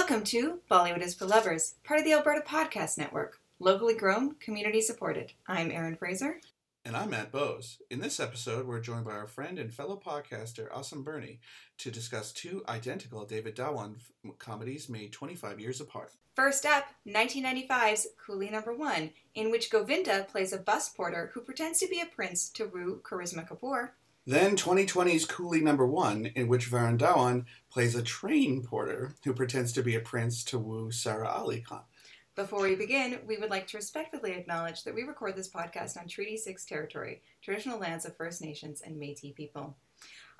Welcome to Bollywood is for Lovers, part of the Alberta Podcast Network. Locally grown, community supported. I'm Erin Fraser. And I'm Matt Bose. In this episode, we're joined by our friend and fellow podcaster, Asim Burney, to discuss two identical David Dhawan comedies made 25 years apart. First up, 1995's Coolie Number One, in which Govinda plays a bus porter who pretends to be a prince to woo Karisma Kapoor. Then 2020's Coolie Number One, in which Varun Dhawan plays a train porter who pretends to be a prince to woo Sara Ali Khan. Before we begin, we would like to respectfully acknowledge that we record this podcast on Treaty 6 territory, traditional lands of First Nations and Metis people.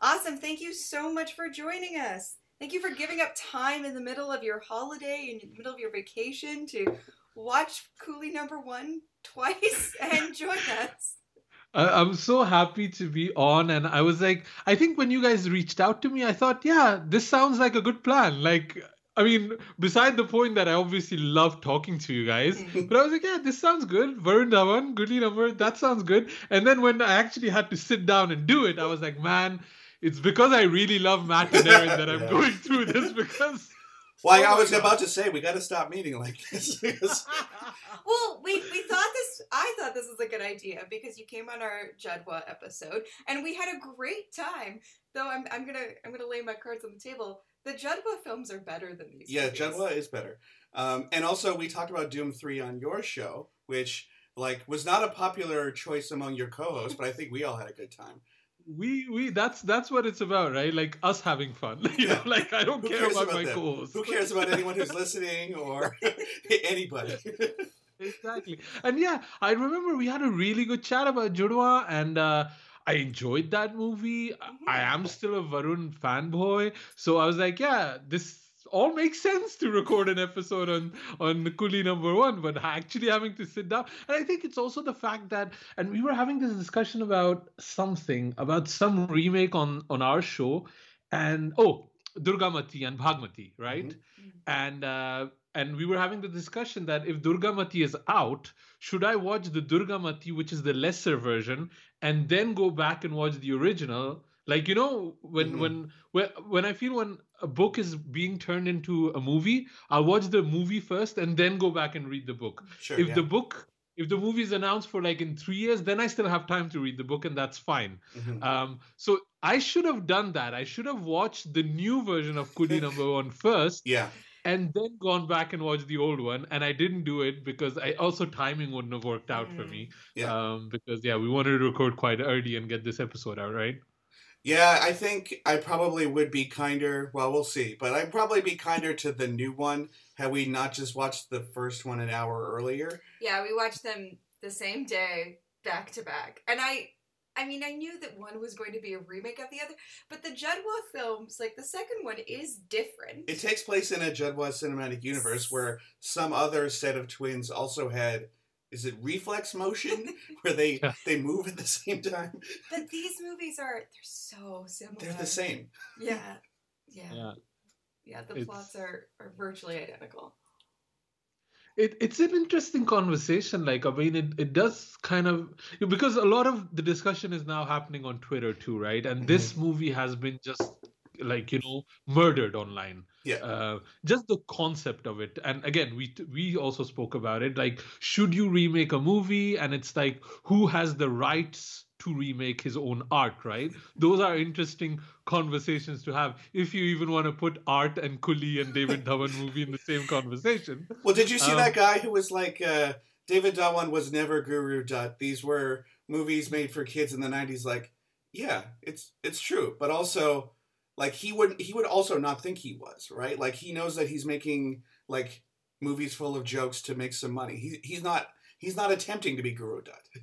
Awesome. Thank you so much for joining us. Thank you for giving up time in the middle of your holiday, in the middle of your vacation, to watch Coolie number one twice and join us. I- I'm so happy to be on, and I was like, I think when you guys reached out to me, I thought, yeah, this sounds like a good plan. Like, I mean, beside the point that I obviously love talking to you guys, but I was like, yeah, this sounds good. Varun Dhawan, Coolie number, that sounds good. And then when I actually had to sit down and do it, I was like, man, it's because I really love Matt and Erin that I'm Yeah. going through this because. Well, I was about to say, we got to stop meeting like this. Well, we, we thought this, I thought this was a good idea because you came on our Judwaa episode and we had a great time. Though I'm, I'm gonna I'm gonna lay my cards on the table. The Judwaa films are better than these. yeah, movies. Judwaa is better. Um, and also, we talked about Dhoom 3 on your show, which like was not a popular choice among your co-hosts, but I think we all had a good time. We we that's that's what it's about, right? Like us having fun. You know, like I don't Who care about, about my co-hosts. Who cares about anyone who's listening or anybody? exactly. And yeah, I remember we had a really good chat about Judwaa, and uh, I enjoyed that movie. I am still a Varun fanboy, so I was like, yeah, this all makes sense to record an episode on on Coolie number one, but actually having to sit down, and I think it's also the fact that, and we were having this discussion about something about some remake on on our show, and oh. Durgamati and Bhagmati, right? Mhm. and uh, and we were having the discussion that if Durgamati is out, should I watch the Durgamati, which is the lesser version, and then go back and watch the original? Like you know, when Mhm. when when I feel when a book is being turned into a movie, I'll watch the movie first and then go back and read the book. Sure. if yeah. the book if the movie is announced for like in three years, then I still have time to read the book, and that's fine. Mhm. Um, so I should have done that. I should have watched the new version of Coolie number one first, yeah. and then gone back and watched the old one. And I didn't do it because I also timing wouldn't have worked out for me. Yeah. Um, because yeah, we wanted to record quite early and get this episode out, right? Yeah, I think I probably would be kinder. Well, we'll see. But I'd probably be kinder to the new one had we not just watched the first one an hour earlier. Yeah, we watched them the same day, back to back, and I. I mean, I knew that one was going to be a remake of the other, but the Judwaa films, like the second one, is different. It takes place in a Judwaa cinematic universe where some other set of twins also had. Is it reflex motion where they Yeah. they move at the same time? but these movies are they're so similar. They're the same. Yeah, yeah, yeah. Yeah. the It's- plots are are virtually identical. It, it's an interesting conversation. Like, I mean, it, it does kind of because a lot of the discussion is now happening on Twitter too, right? And this mm-hmm. movie has been just like you know murdered online. Yeah. Uh, just the concept of it, and again, we we also spoke about it. Like, should you remake a movie? And it's like, who has the rights to remake his own art? Right? Those are interesting conversations to have. If you even want to put art and Coolie and David Dhawan movie in the same conversation. Well, did you see Um, that guy who was like, uh, David Dhawan was never Guru Dutt. These were movies made for kids in the '90s. Like, yeah, it's it's true, but also, like he would he would also not think he was right. Like he knows that he's making like movies full of jokes to make some money. He he's not he's not attempting to be Guru Dutt.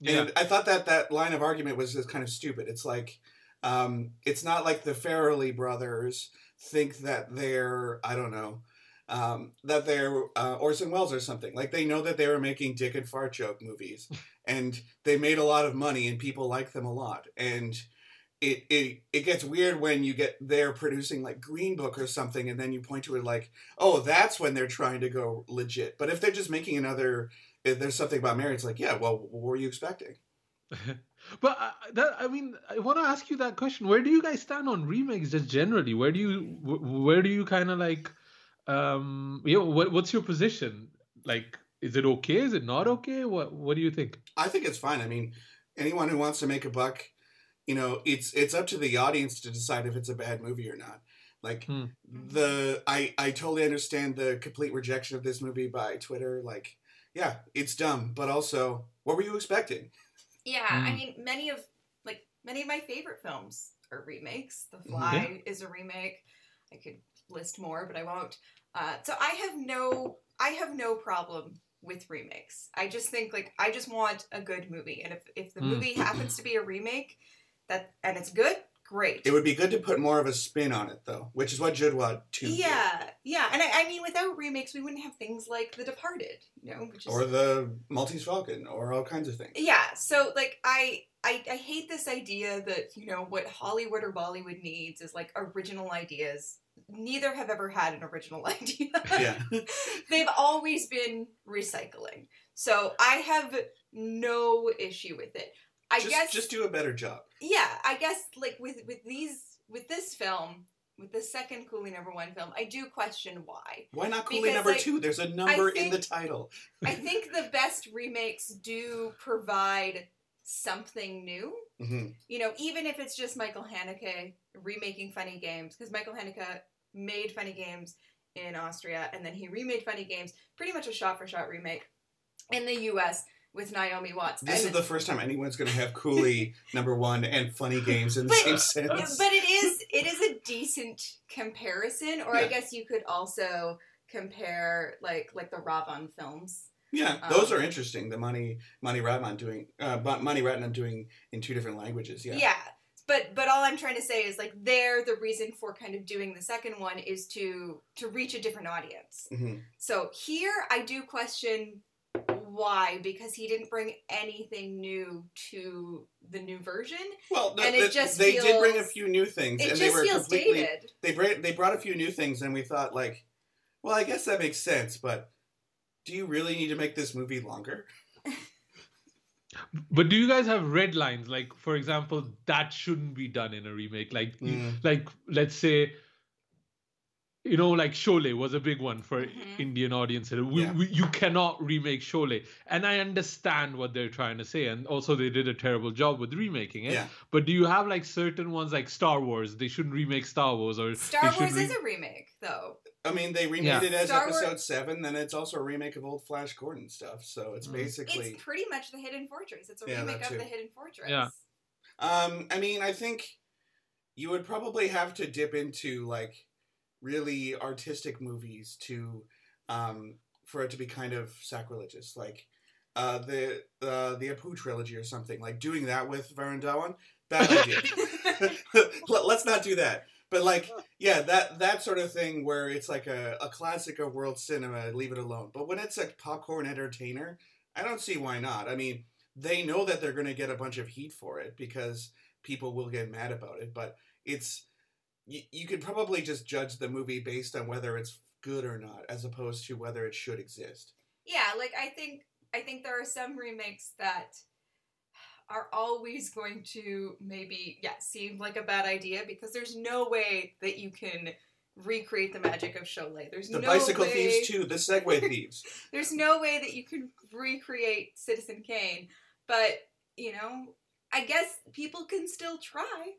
Yeah. And I thought that that line of argument was just kind of stupid. It's like, um, it's not like the Farrelly brothers think that they're, I don't know, um, that they're uh, Orson Welles or something. Like they know that they were making dick and fart joke movies, and they made a lot of money, and people like them a lot. And it it it gets weird when you get they're producing like Green Book or something, and then you point to it like, oh, that's when they're trying to go legit. But if they're just making another, if there's something about marriage, it's like, yeah, well, what were you expecting? But uh, that, I mean, I want to ask you that question. Where do you guys stand on remakes, just generally? Where do you, where do you kind of like, Um, yeah, what, what's your position? Like, is it okay? Is it not okay? What What do you think? I think it's fine. I mean, anyone who wants to make a buck, you know, it's it's up to the audience to decide if it's a bad movie or not. Like Hmm. the I I totally understand the complete rejection of this movie by Twitter. Like, yeah, it's dumb, but also, what were you expecting? Yeah, I Mm. mean, many of like many of my favorite films are remakes. The Mhm. Fly is a remake. I could list more, but I won't. Uh, so I have no, I have no problem with remakes. I just think like I just want a good movie, and if if the Mm. movie happens to be a remake, that and it's good, great. It would be good to put more of a spin on it, though, which is what Judwaa two did. yeah, yeah, and I, I mean, without remakes, we wouldn't have things like The Departed, you know, which is or the Maltese Falcon, or all kinds of things. yeah so like I, I i hate this idea that you know what hollywood or bollywood needs is like original ideas neither have ever had an original idea Yeah. they've always been recycling so i have no issue with it i just, guess just do a better job. Yeah i guess like with with these with this film with the second Coolie number one film i do question why Why not Coolie Because, number like, two? There's a number in the title. i think the best remakes do provide something new hmm you know, even if it's just Michael Haneke remaking Funny Games, because Michael Haneke made Funny Games in Austria, and then he remade Funny Games, pretty much a shot-for-shot remake in the U.S. with Naomi Watts. This And- is the first time anyone's going to have Coolie number one and funny games in the But- same sentence. but it is it is a decent comparison, or I guess you could also compare like like the Ravan films. yeah, those um, are interesting. The Mani Mani Ratnam doing uh, Mon- Mani Ratnam doing in two different languages. Yeah. Yeah. But but all I'm trying to say is like there the reason for kind of doing the second one is to to reach a different audience. hmm So here I do question why because he didn't bring anything new to the new version. Well, the, And it the- just they did bring a few new things, It and just they were feels completely. dated. They brought they brought a few new things, and we thought like, well, I guess that makes sense, but do you really need to make this movie longer? But do you guys have red lines? Like, for example, that shouldn't be done in a remake. Like, Mm. like let's say, you know, like Sholay was a big one for Mhm. Indian audiences. We, Yeah. we, you cannot remake Sholay, and I understand what they're trying to say. And also, they did a terrible job with remaking it. Yeah. But do you have like certain ones like Star Wars? They shouldn't remake Star Wars, or Star Wars re- is a remake though. I mean, they remade Yeah. it as Star Wars- episode seven, then it's also a remake of old Flash Gordon stuff. So it's Mm. basically. It's pretty much the Hidden Fortress. It's a Yeah, remake of the Hidden Fortress. Yeah. Um, I mean, I think you would probably have to dip into like really artistic movies to um, for it to be kind of sacrilegious, like uh, the uh, the Apu trilogy or something. Like doing that with Varun Dhawan, bad idea. Let- Let's not do that. But like, yeah, that that sort of thing where it's like a, a classic of world cinema, leave it alone. But when it's a popcorn entertainer, I don't see why not. I mean, they know that they're going to get a bunch of heat for it because people will get mad about it. But it's you, you could probably just judge the movie based on whether it's good or not, as opposed to whether it should exist. Yeah, like I think I think there are some remakes that are always going to maybe yeah seem like a bad idea because there's no way that you can recreate the magic of Sholay. There's The no bicycle way, thieves too, the Segway thieves. There's no way that you can recreate Citizen Kane, but you know, I guess people can still try.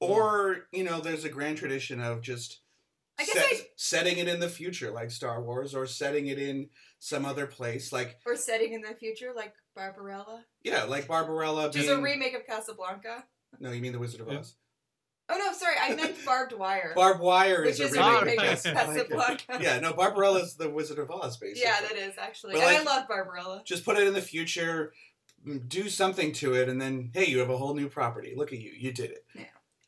Or you know, there's a grand tradition of just I guess set- I- setting it in the future, like Star Wars, or setting it in some other place, like Or setting in the future like Barbarella, yeah, like Barbarella which is being. a remake of Casablanca. no, you mean the Wizard of Yeah. Oz? Oh no, sorry, I meant Barb Wire. Barb Wire is, is a a remake remake of of Casablanca. Casablanca. yeah, no, Barbarella's the Wizard of Oz, basically. Yeah, that is actually. But, and I love Barbarella. Just put it in the future, mm, do something to it, and then hey, you have a whole new property. Look at you, you did it.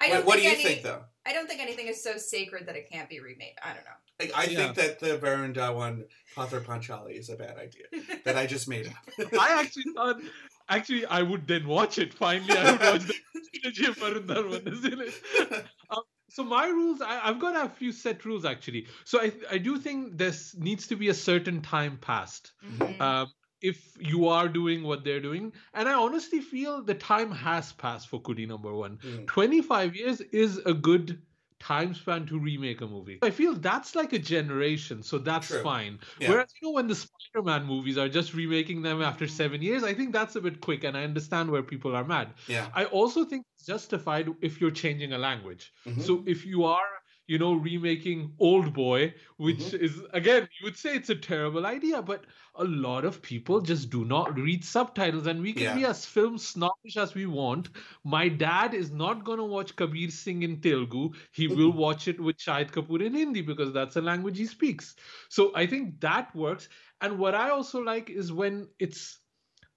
I What, don't what do you any, think, though? I don't think anything is so sacred that it can't be remade. I don't know. I, I Yeah. think that the Varun Dhawan Pather Panchali is a bad idea that I just made up. I actually thought, actually, I would then watch it. Finally, I would watch the trilogy of Varun Dhawan, isn't it? Um, so my rules, I, I've got a few set rules actually. So I, I do think this needs to be a certain time passed. Mhm. Um, if you are doing what they're doing, and I honestly feel the time has passed for Coolie number one. Mm. 25 years is a good time span to remake a movie. I feel that's like a generation, so that's True. fine. Yeah. Whereas, you know, when the Spider Man movies are just remaking them after seven years, I think that's a bit quick, and I understand where people are mad. Yeah. I also think it's justified if you're changing a language. Mhm. So if you are, you know, remaking Old Boy, which Mhm. is again, you would say it's a terrible idea, but a lot of people just do not read subtitles, and we can be as film snobbish as we want. My dad is not gonna watch Kabir Singh in Telugu. He will watch it with Shahid Kapoor in Hindi because that's a language he speaks. So I think that works. And what I also like is when it's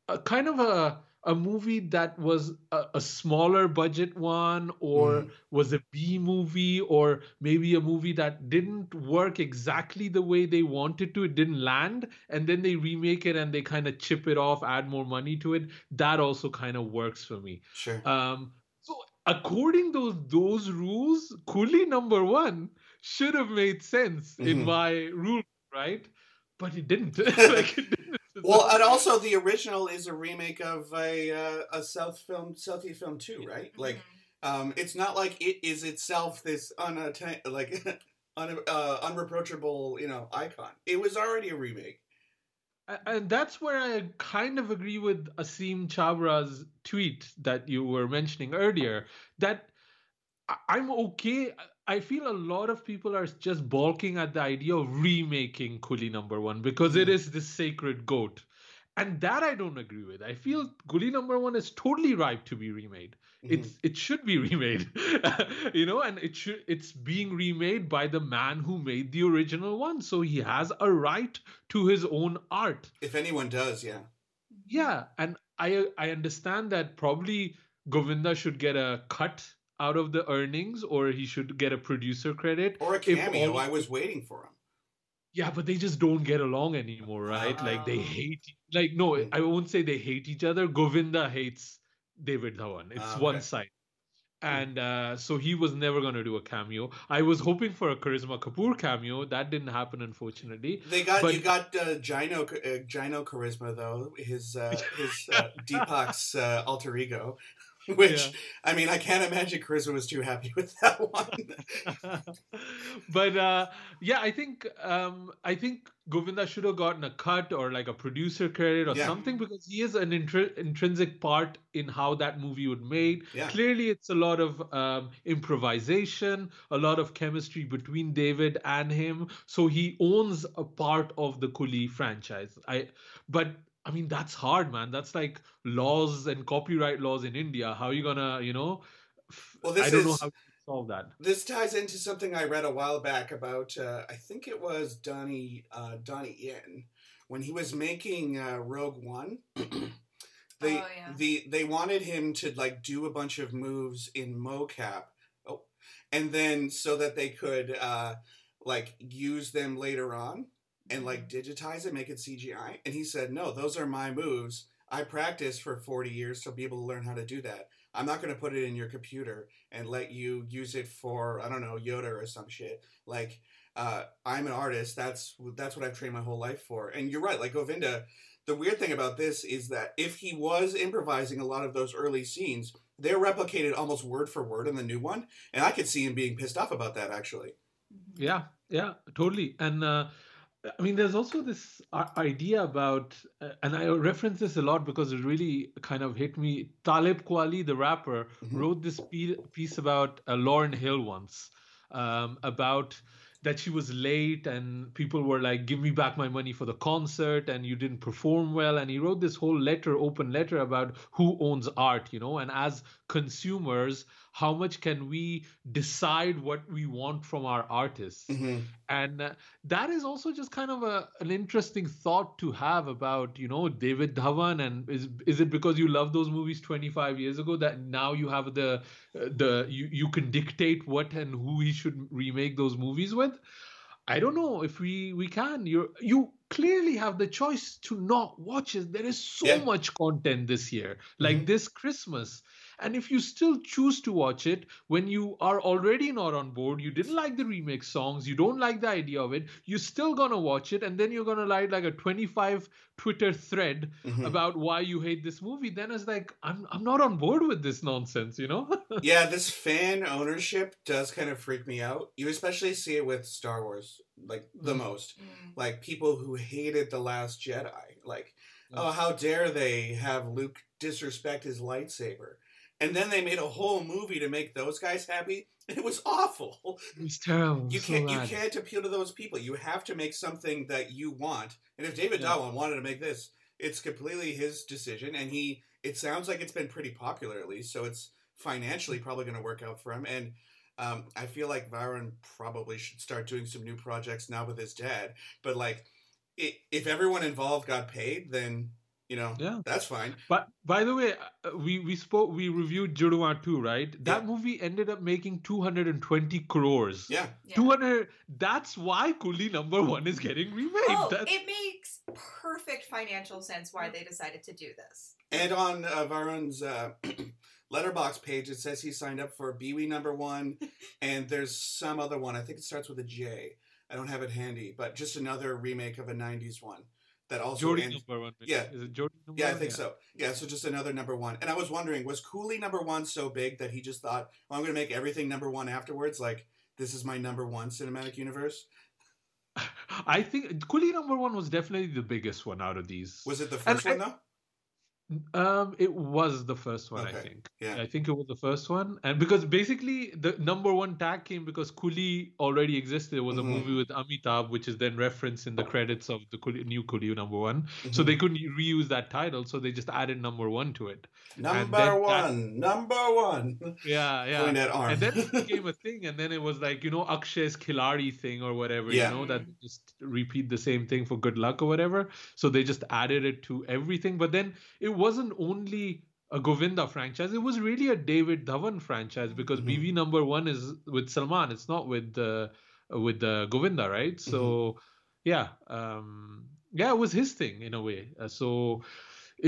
a kind of a a movie that was a, a smaller budget one or was a B movie or maybe a movie that didn't work exactly the way they wanted to it didn't land and then they remake it and they kind of chip it off add more money to it that also kind of works for me Sure. um so according to those those rules Coolie number 1 should have made sense in Mhm. my rule right but it didn't like it didn't. Well, and also the original is a remake of a uh, a South film, Southie film too, right? Like, um, it's not like it is itself this unatta- like un- uh, unreproachable, you know, icon. It was already a remake. And that's where I kind of agree with Aseem Chhabra's tweet that you were mentioning earlier. That I'm okay. I feel a lot of people are just balking at the idea of remaking Coolie number one because it Mhm. is this sacred goat. And that I don't agree with. I feel Coolie number one is totally ripe to be remade. Mhm. It's it should be remade, you know, and it should it's being remade by the man who made the original one, so he has a right to his own art. if anyone does, yeah. Yeah, and I I understand that probably Govinda should get a cut out of the earnings, or he should get a producer credit. Or a cameo. all- I was waiting for him. Yeah, but they just don't get along anymore, right? Like they Oh. hate. Like no. I won't say they hate each other. Govinda hates David Dhawan. It's Ah, one side. And uh, so he was never going to do a cameo. I was hoping for a Karisma Kapoor cameo. That didn't happen, unfortunately. They got But- you got uh, Gino uh, Gino Charisma though his uh, his uh, Deepak's uh, alter ego, which Yeah. I mean I can't imagine Karisma was too happy with that one. but uh, yeah, I think um, I think Govinda should have gotten a cut or like a producer credit or Yeah. something because he is an intri- intrinsic part in how that movie would made. Yeah. Clearly, it's a lot of um, improvisation, a lot of chemistry between David and him. So he owns a part of the Coolie franchise. I, but I mean that's hard, man. That's like laws and copyright laws in India. How are you gonna, you know? Well, this I don't know how to solve that. This ties into something I read a while back about. Uh, I think it was Donnie uh, Donnie Yen when he was making uh, Rogue One. they Oh, yeah. the they wanted him to like do a bunch of moves in mocap. Oh, and then so that they could uh, like use them later on and like digitize it, make it CGI. And he said, "No, those are my moves. I practiced for 40 years to be able to learn how to do that. I'm not going to put it in your computer and let you use it for I don't know Yoda or some shit. Like uh, I'm an artist. That's that's what I've trained my whole life for. And you're right. Like Govinda, the weird thing about this is that if he was improvising a lot of those early scenes, they're replicated almost word for word in the new one, and I could see him being pissed off about that actually. Yeah, yeah, totally. And uh, I mean, there's also this idea about, uh, and I reference this a lot because it really kind of hit me. Talib Kweli, the rapper, Mhm. wrote this piece about uh, Lauryn Hill once, um, about that she was late and people were like, "Give me back my money for the concert," and you didn't perform well. And he wrote this whole letter, open letter about who owns art, you know, and as consumers, how much can we decide what we want from our artists? and uh, that is also just kind of a an interesting thought to have about you know David Dhawan and is is it because you love those movies 25 years ago that now you have the uh, the you you can dictate what and who he should remake those movies with? I don't know if we we can. You you clearly have the choice to not watch it. There is so Yeah. much content this year, like Mhm. this Christmas. And if you still choose to watch it when you are already not on board, you didn't like the remix songs, you don't like the idea of it, you're still gonna watch it, and then you're gonna write like a 25 Twitter thread Mhm. about why you hate this movie, then it's like I'm I'm not on board with this nonsense, you know? yeah, this fan ownership does kind of freak me out. You especially see it with Star Wars, like the Mhm. most. Mm. Like people who hated the Last Jedi, like, Yeah. oh, how dare they have Luke disrespect his lightsaber? And then they made a whole movie to make those guys happy, and it was awful. it's terrible. You so can't you can't appeal to those people. You have to make something that you want. And if David Yeah. Dhawan wanted to make this, it's completely his decision. And he it sounds like it's been pretty popular at least, so it's financially probably going to work out for him. And um, I feel like Varun probably should start doing some new projects now with his dad. But like, i if everyone involved got paid, then you know Yeah. that's fine. But by the way, uh, we we spoke we reviewed Judwaa 2, right? That Yeah. movie ended up making 220 crores. Yeah, Yeah. 200 that's why Coolie number 1 is getting remade. Oh, That's- it makes perfect financial sense why they decided to do this. And on uh, Varun's uh, Letterboxd page, it says he signed up for Biwi number one, and there's some other one. I think it starts with a J. I don't have it handy, but just another remake of a '90s one that also. Jody ends- number 1. Yeah. Is it Jody number yeah, I 1? think so. Yeah, so just another number one. And I was wondering, was Coolie number one so big that he just thought, "Well, I'm going to make everything number one afterwards"? Like this is my number one cinematic universe. I think Coolie number 1 was definitely the biggest one out of these. Was it the And first I- one though? Um, it was the first one, I think. yeah. I think it was the first one, and because basically the number one tag came because Coolie already existed. It was Mhm. a movie with Amitabh, which is then referenced in the credits of the Coolie, new Coolie number one. So Mhm. they couldn't reuse that title, so they just added number one to it. number then that- one, number one. Yeah, yeah. Point at arm. And then it became a thing, and then it was like you know Akshay's Khiladi thing or whatever, Yeah. you know that just repeat the same thing for good luck or whatever. So they just added it to everything, but then it wasn't only a Govinda franchise; it was really a David Dhawan franchise because Mhm. Biwi number one is with Salman; it's not with uh, with uh, Govinda, right? So yeah, um, yeah, it was his thing in a way. Uh, so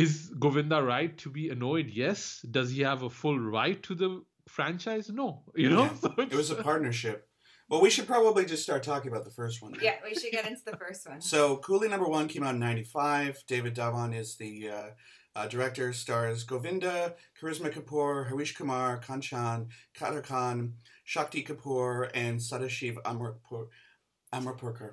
is Govinda right to be annoyed? Yes. Does he have a full right to the franchise? No. You know, Yeah. So It was a partnership. Well, we should probably just start talking about the first one. Yeah, we should get into the first one. So, Coolie number one came out in '95. David Dhawan is the uh, uh, director. Stars Govinda, Karisma Kapoor, Harish Kumar, Kanchan, Kader Khan, Shakti Kapoor, and Sadashiv Amrapur, Amrapurkar.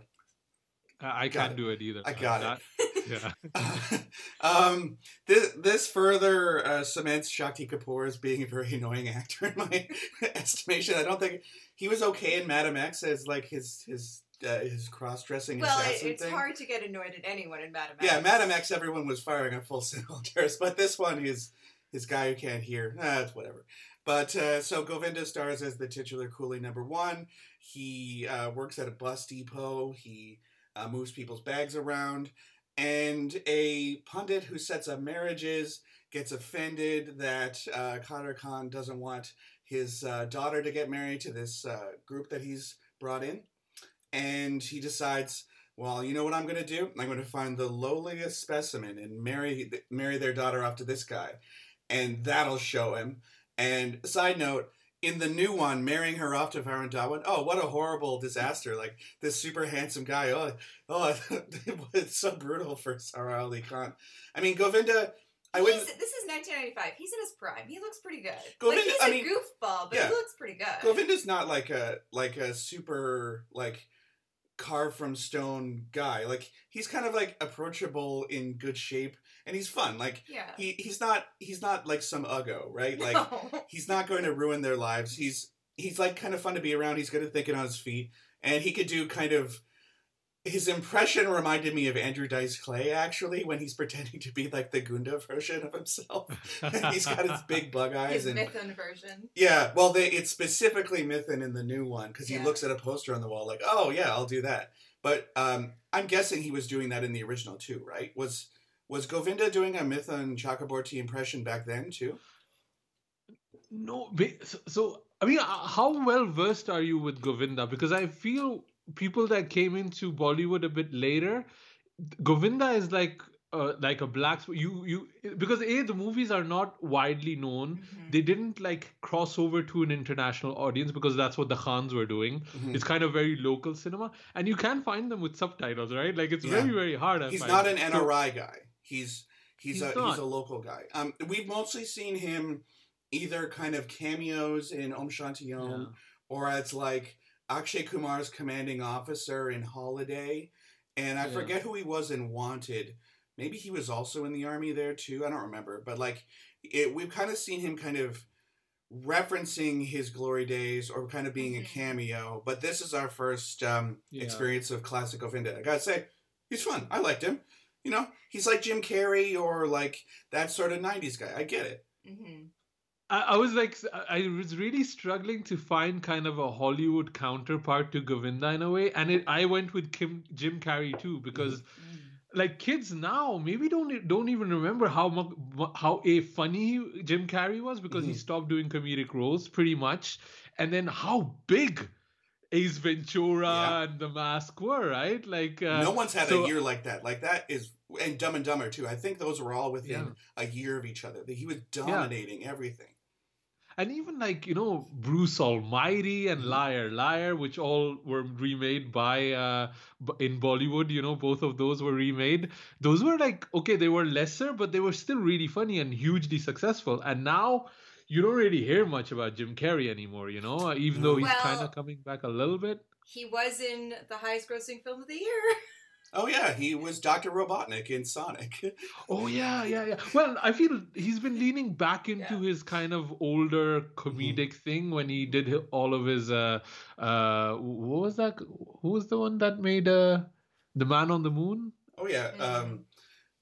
I I can't it. do it either. I got That- Yeah. um, this this further uh, cements Shakti Kapoor as being a very annoying actor in my estimation. I don't think he was okay in Madam X as like his his uh, his cross dressing well, it, it's thing. hard to get annoyed at anyone in Madam Yeah, X. Madam X, everyone was firing on full cylinders, but this one is his guy who can't hear. Ah, it's whatever. But uh, so Govinda stars as the titular coolie number one. He uh, works at a bus depot. He uh, moves people's bags around, and a pundit who sets up marriages gets offended that uh, Kader Khan doesn't want his uh, daughter to get married to this uh, group that he's brought in, and he decides well, you know what I'm going to do? I'm going to find the lowliest specimen and marry marry their daughter off to this guy, and that'll show him. And side note, in the new one, marrying her off to Varun Dhawan, oh, what a horrible disaster! Like this super handsome guy. Oh, oh, it's so brutal for Sara Ali Khan. I mean, Govinda. I He's, wouldn't. this is 1995. He's in his prime. He looks pretty good. Govinda- like he's I a mean, goofball, but yeah. he looks pretty good. Govinda's not like a like a super like carved from stone guy. Like he's kind of like approachable in good shape and he's fun. Like yeah. he he's not he's not like some uggo, right? Like no. he's not going to ruin their lives. He's he's like kind of fun to be around. He's good at thinking on his feet and he could do kind of his impression reminded me of Andrew Dice Clay actually when he's pretending to be like the Gunda version of himself. he's got his big bug eyes his and Mithun version. yeah, well, they, it's specifically Mithun in the new one because he Yeah. looks at a poster on the wall like, "Oh yeah, I'll do that." But um, I'm guessing he was doing that in the original too, right? Was was Govinda doing a Mithun Chakraborty impression back then too? No, ba- so, so I mean, uh, how well versed are you with Govinda? Because I feel people that came into Bollywood a bit later Govinda is like uh, like a black you you because a the movies are not widely known. Mhm. They didn't like cross over to an international audience because that's what the Khans were doing. Mhm. It's kind of very local cinema, and you can find them with subtitles, right? Like it's Yeah. very very hard. I He's find. not an NRI guy. He's he's, He's a he's a local guy. Um, we've mostly seen him either kind of cameos in Om Shanti Om Yeah. or as like Akshay Kumar's commanding officer in Holiday, and I Yeah. forget who he was in Wanted. Maybe he was also in the army there too. I don't remember, but like it, we've kind of seen him kind of referencing his glory days or kind of being a Mhm. cameo. But this is our first um, Yeah. experience of classic Govinda. I gotta say, he's fun. I liked him. You know, he's like Jim Carrey or like that sort of '90s guy. I get it. Mhm. I, I was like, I was really struggling to find kind of a Hollywood counterpart to Govinda in a way, and it, I went with Kim, Jim Carrey too because Mm. like kids now maybe don't don't even remember how how a funny Jim Carrey was because he Mhm. stopped doing comedic roles pretty much, and then how big Ace Ventura Yeah. and The Mask were, right? Like uh, no one's had so- a year like that. Like that is, and Dumb and Dumber too. I think those were all within Yeah. a year of each other. He was dominating everything. And even like you know Bruce Almighty and Mhm. Liar Liar, which all were remade by uh in Bollywood. You know, both of those were remade. Those were like okay, they were lesser, but they were still really funny and hugely successful. And now you don't really hear much about Jim Carrey anymore. You know, even though he's kind of coming back a little bit. He was in the highest grossing film of the year. Oh yeah, he was Doctor Robotnik in Sonic. Oh yeah, yeah, yeah. Well, I feel he's been leaning back into Yeah. his kind of older Mm-hmm. comedic thing when he did all of his uh uh what was that? Who was the one that made uh the Man on the Moon? oh yeah. Mhm. Um,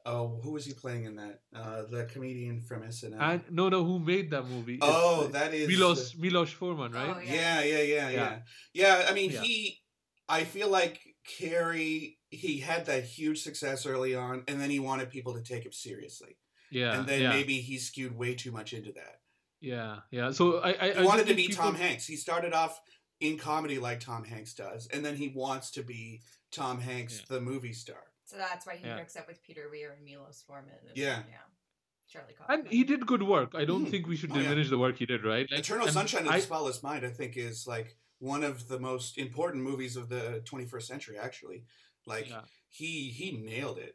oh, who was he playing in that? Uh, the comedian from SNL. And no, no, who made that movie? It's, oh, uh, that is Milos Milos Forman, right? Oh, Yeah, yeah, yeah, yeah. Yeah. Yeah, I mean, Yeah. he. I feel like Carrey. He had that huge success early on, and then he wanted people to take him seriously, Yeah, and then yeah, maybe he skewed way too much into that. yeah, yeah. So I, I, He I wanted just to be people- Tom Hanks. He started off in comedy like Tom Hanks does, and then he wants to be Tom Hanks, Yeah. the movie star. So that's why he Yeah. hooks up with Peter Weir and Milos Forman. And, Yeah. Yeah. Charlie Kaufman. And he did good work. I don't Mhm. think we should Oh, yeah. diminish the work he did, right? Like, Eternal Sunshine of the Spotless Mind, I think, is like one of the most important movies of the 21st century. Actually, like Yeah. he he nailed it.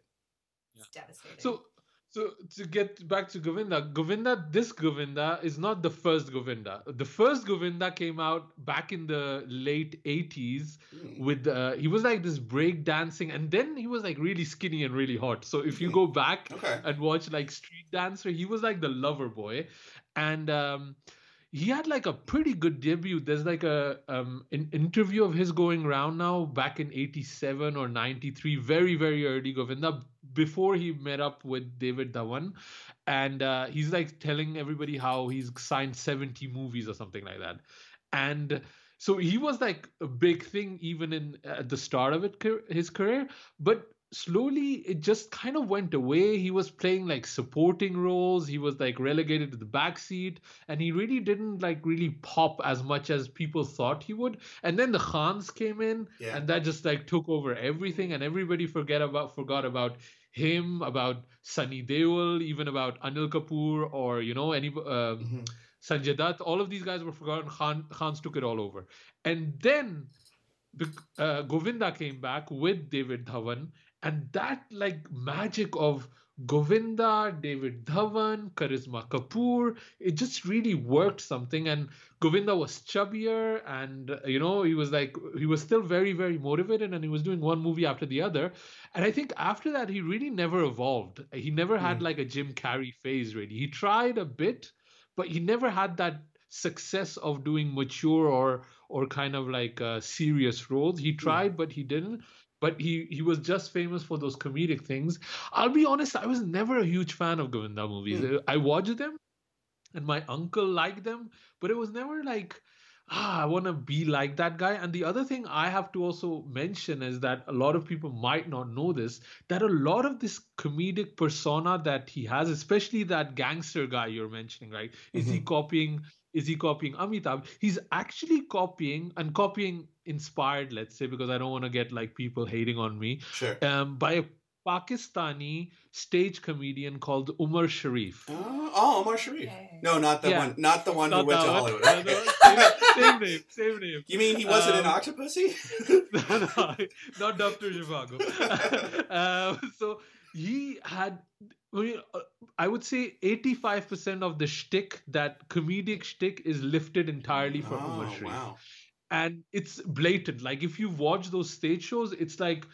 It's devastating. So, so to get back to Govinda, Govinda, this Govinda is not the first Govinda. The first Govinda came out back in the late '80s Mm. with uh, he was like this break dancing, and then he was like really skinny and really hot. So if you go back Okay. and watch like Street Dancer, he was like the lover boy, and um, he had like a pretty good debut. There's like a um, an interview of his going around now back in '87 or '93, very very early Govinda before he met up with David Dhawan, and uh, he's like telling everybody how he's signed 70 movies or something like that, and so he was like a big thing even in at the start of it his career, but slowly it just kind of went away. He was playing like supporting roles. He was like relegated to the back seat, and he really didn't like really pop as much as people thought he would. And then the Khans came in, Yeah. and that just like took over everything, and everybody forget about forgot about him, about Sunny Deol, even about Anil Kapoor, or you know any. Um, Mhm. Sanjay Dutt, all of these guys were forgotten. Khan, Khan's took it all over. And then uh, Govinda came back with David Dhawan, and that like magic of Govinda, David Dhawan, Karisma Kapoor, it just really worked something. And Govinda was chubbier, and uh, you know he was like he was still very very motivated, and he was doing one movie after the other. And I think after that he really never evolved. He never had Mm. like a Jim Carrey phase. Really, he tried a bit but he never had that success of doing mature or or kind of like uh, serious roles. He tried, but he didn't. But he he was just famous for those comedic things. I'll be honest, I was never a huge fan of Govinda movies. Hmm. I watched them, and my uncle liked them, but it was never like. Ah, I want to be like that guy. And the other thing I have to also mention is that a lot of people might not know this that a lot of this comedic persona that he has, especially that gangster guy you're mentioning, right? Is he copying? Is he copying Amitabh? He's actually copying and copying inspired, let's say, because I don't want to get like people hating on me. Sure. Um, by a Pakistani stage comedian called Umer Shareef. Oh, oh, Omar Sharif. Okay. No, not the Yeah. one. Not the one Not who went to one. Hollywood. No, no, same, same name, same name. You mean he wasn't in Um, Octopussy? no, no, not Dr. Zhivago. um, so he had, I, mean, uh, I would say 85% of the shtick, that comedic shtick, is lifted entirely from Umer oh, Shareef. wow. And it's blatant. Like, if you watch those stage shows, it's like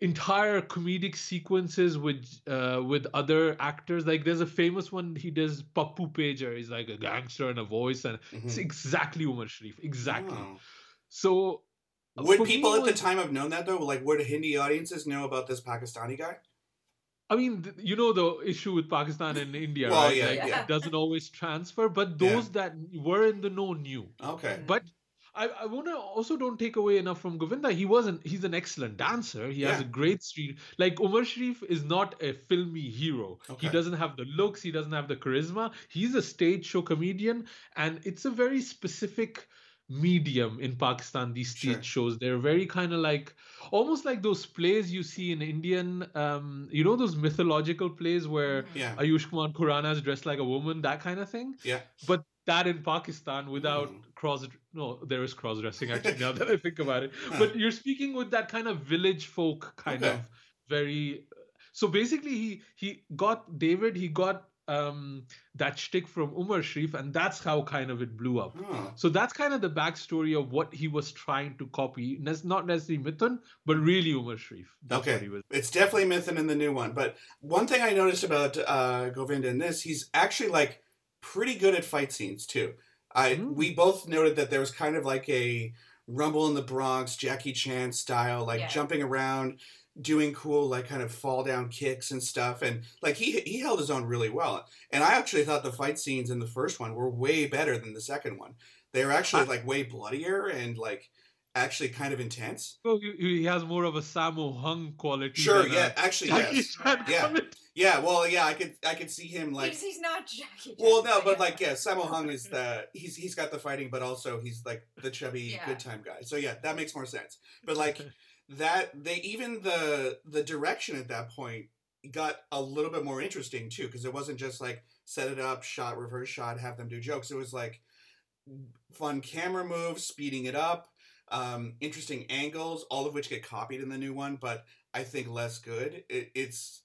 entire comedic sequences with uh with other actors like there's a famous one he does Pappu Pager he's like a gangster and a voice and it's Mhm. exactly Umer Shareef exactly Oh. so Would for me, people at the time have known that though? Like, would Hindi audiences know about this Pakistani guy? I mean, th- you know the issue with Pakistan and India, Well, right? yeah, like, yeah. It doesn't always transfer, but Yeah. those that were in the know knew. Okay. But I, I want to also don't take away enough from Govinda. He wasn't. He's an excellent dancer. He has a great street. Like Umer Shareef is not a filmy hero. Okay. He doesn't have the looks. He doesn't have the charisma. He's a stage show comedian, and it's a very specific medium in Pakistan. These stage Sure. shows, they're very kind of like almost like those plays you see in Indian. Um, you know those mythological plays where Yeah. Ayush Kumar Khurrana is dressed like a woman, that kind of thing. Yeah. But that in Pakistan without Mm. cross no, there is cross dressing actually now that I think about it. But you're speaking with that kind of village folk kind Okay. of very so basically he he got David, he got um that shtick from Umer Shareef, and that's how kind of it blew up. So that's kind of the backstory of what he was trying to copy. Not necessarily Mithun, but really Umer Shareef. That's Okay. what he was. It's definitely Mithun in the new one. But one thing I noticed about uh, Govinda in this, he's actually like pretty good at fight scenes too. I Mm. we both noted that there was kind of like a Rumble in the Bronx, Jackie Chan style, like Yeah. jumping around, doing cool like kind of fall down kicks and stuff, and like he he held his own really well. And I actually thought the fight scenes in the first one were way better than the second one. They were actually like way bloodier and like actually kind of intense. Well, he, he has more of a Sammo Hung quality. Sure, than a yeah, actually Jackie yes. Chan Yeah. comedy. Yeah, well, yeah, I could I could see him like he's, he's not Jackie. Well, no, but like, yeah, Sammo Hung is the he's he's got the fighting, but also he's like the chubby Yeah. good time guy. So yeah, that makes more sense. But like that, they even the the direction at that point got a little bit more interesting too, because it wasn't just like set it up, shot, reverse shot, have them do jokes. It was like fun camera moves, speeding it up, um, interesting angles, all of which get copied in the new one, but I think less good. It, it's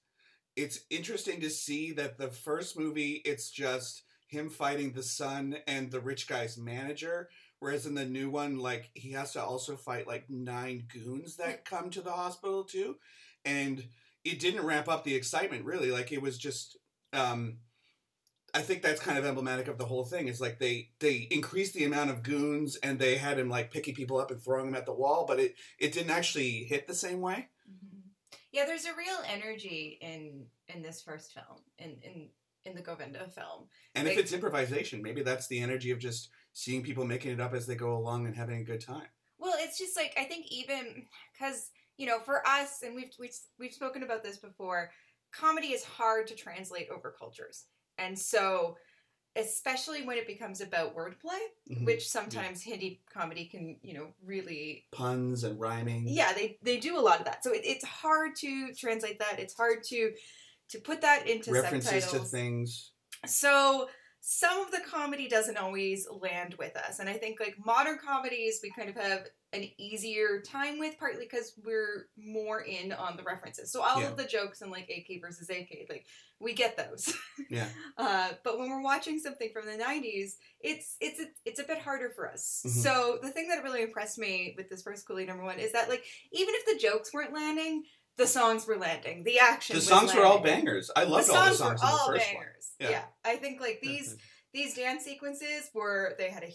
it's interesting to see that the first movie it's just him fighting the son and the rich guy's manager whereas in the new one like he has to also fight like nine goons that come to the hospital too and it didn't ramp up the excitement really like it was just um I think that's kind of emblematic of the whole thing. Is like they they increased the amount of goons and they had him like picking people up and throwing them at the wall, but it it didn't actually hit the same way. Yeah, there's a real energy in in this first film, in in in the Govinda film. And if it's improvisation, maybe that's the energy of just seeing people making it up as they go along and having a good time. Well, it's just like I think even because you know for us, and we've we've we've spoken about this before. Comedy is hard to translate over cultures, and so especially when it becomes about wordplay, Mhm. which sometimes Hindi comedy can you know really Puns and rhyming. yeah they they do a lot of that. So it, it's hard to translate that. It's hard to to put that into References to things. So some of the comedy doesn't always land with us. And I think like modern comedies we kind of have an easier time with partly because we're more in on the references. So all Yeah. of the jokes in like AK versus AK, like we get those. Yeah. Uh, but when we're watching something from the 90s, it's it's a, it's a bit harder for us. Mhm. So the thing that really impressed me with this first Coolie number one is that like even if the jokes weren't landing, the songs were landing. The action The songs were all bangers. I the loved songs, all the songs were the all bangers. one. Yeah. I think like these these dance sequences were they had a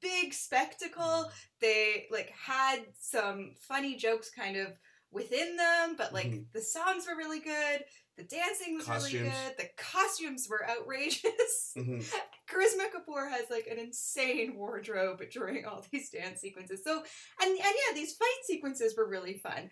big spectacle. They like had some funny jokes kind of within them, but like Mhm. the songs were really good. The dancing was really good. The costumes were outrageous. hmm Karisma Kapoor has like an insane wardrobe during all these dance sequences. So and and yeah, these fight sequences were really fun.